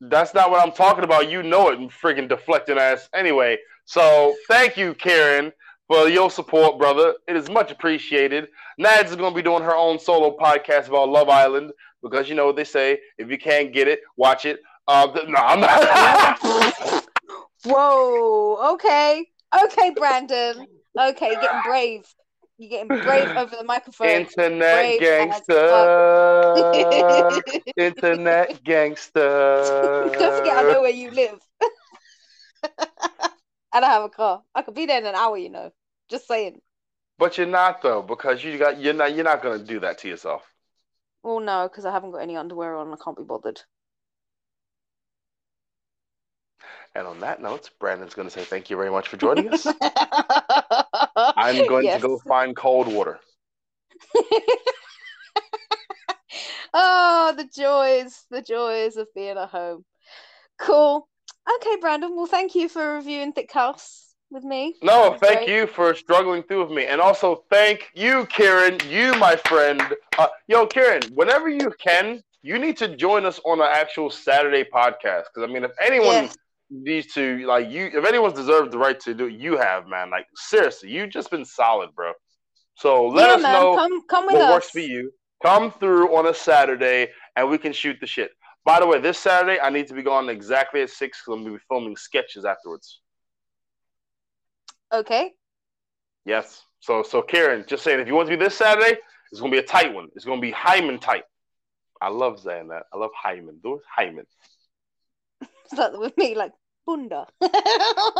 Speaker 2: That's not what I'm talking about. You know it, friggin' deflecting ass. Anyway, so thank you, Kieran, for your support, brother. It is much appreciated. Nadz is gonna be doing her own solo podcast about Love Island because you know what they say: if you can't get it, watch it. Uh, th- no, I'm not.
Speaker 1: Whoa. Okay. Okay, Brandon. Okay, getting brave. You're getting brave over the microphone.
Speaker 2: Internet
Speaker 1: Brave
Speaker 2: gangster. Internet gangster.
Speaker 1: Don't forget, I know where you live. I don't have a car. I could be there in an hour, you know. Just saying.
Speaker 2: But you're not though, because you got you're not you're not gonna do that to yourself.
Speaker 1: Well, no, because I haven't got any underwear on. I can't be bothered.
Speaker 2: And on that note, Brandon's gonna say thank you very much for joining us. I'm going
Speaker 1: Yes.
Speaker 2: to go find cold water.
Speaker 1: oh, the joys, the joys of being at home. Cool. Okay, Brandon. Well, thank you for reviewing Thickhouse with me.
Speaker 2: No, thank
Speaker 1: great.
Speaker 2: you for struggling through with me, and also thank you, Kieran. You, my friend. Uh, yo, Kieran. Whenever you can, you need to join us on an actual Saturday podcast. Because I mean, if anyone
Speaker 1: Yes.
Speaker 2: Needs to, like, you, if anyone's deserved the right to do it, you have, man. Like, seriously, you've just been solid, bro. So let
Speaker 1: yeah,
Speaker 2: us
Speaker 1: man.
Speaker 2: know.
Speaker 1: Come, come with
Speaker 2: what
Speaker 1: us.
Speaker 2: works for you. Come through on a Saturday and we can shoot the shit. By the way, this Saturday I need to be gone exactly at six because I'm gonna be filming sketches afterwards.
Speaker 1: Okay.
Speaker 2: Yes. So so Kieran, just saying if you want to be this Saturday, it's gonna be a tight one. It's gonna be hymen tight. I love saying that. I love hymen. Do it
Speaker 1: hymen. With me? Like bunda.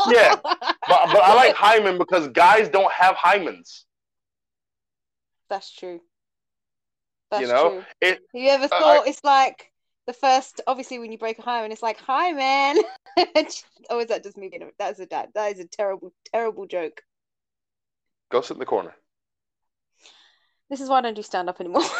Speaker 2: Yeah. But but I like hymen because guys don't have hymens.
Speaker 1: That's true. That's
Speaker 2: You know?
Speaker 1: true.
Speaker 2: It
Speaker 1: you ever thought it's like the first, obviously, when you break a hymen, it's like, hi, man. oh, is that just me? That is a dad. That is a terrible, terrible joke.
Speaker 2: go sit in the corner.
Speaker 1: This is why I don't do stand up anymore.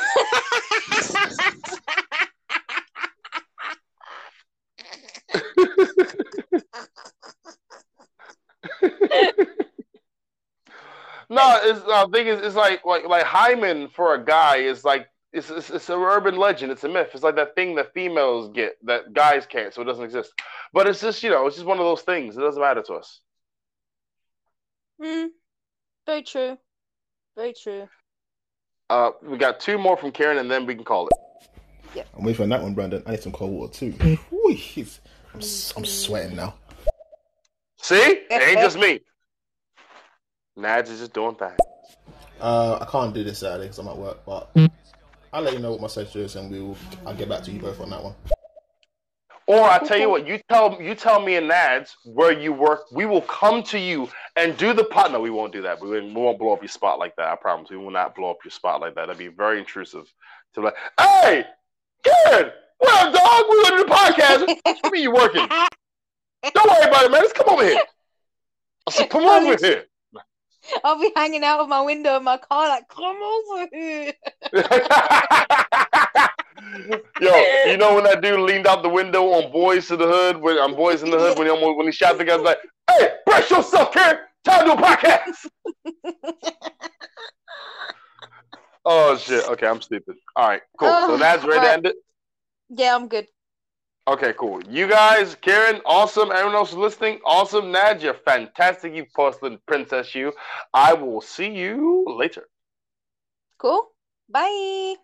Speaker 2: No, it's uh, thing is, it's like like like hymen for a guy is like it's, it's it's an urban legend. It's a myth. It's like that thing that females get that guys can't, so it doesn't exist. But it's just you know, it's just one of those things. It doesn't matter to us.
Speaker 1: Hmm. Very true. Very true.
Speaker 2: Uh, we got two more from Kieran, and then we can call it. Yeah.
Speaker 4: I'm waiting for that one, Brandon. I need some cold water too. Whew, he's- I'm, s- I'm sweating now.
Speaker 2: See, it ain't just me. Nadz is just doing things.
Speaker 4: Uh, I can't do this Saturday because I'm at work, but I'll let you know what my schedule is, and we will. I'll get back to you both on that one.
Speaker 2: Or I tell you what, you tell you tell me and Nadz where you work. We will come to you and do the pot. No, we won't do that. We won't, we won't blow up your spot like that. I promise. We will not blow up your spot like that. That'd be very intrusive. To like, hey, Kieran, what up, dog? We gonna do the podcast. What you mean you working? Don't worry about it, man. Just come over here. I said, come over here.
Speaker 1: I'll be hanging out of my window in my car, like, come over here.
Speaker 2: Yo, you know when that dude leaned out the window on Boys to the Hood, when on Boys in the Hood, when he almost, when he shot the guy, like, Hey, brace yourself, Kieran. Time to a podcast. oh shit. Okay, I'm stupid. All right, cool. so
Speaker 1: Oh,
Speaker 2: that's ready to
Speaker 1: alright.
Speaker 2: end it.
Speaker 1: Yeah, I'm good.
Speaker 2: Okay, cool. You guys, Kieran, awesome. Everyone else listening, awesome. Nad, you're fantastic. You porcelain princess, you. I will see you later.
Speaker 1: Cool. Bye.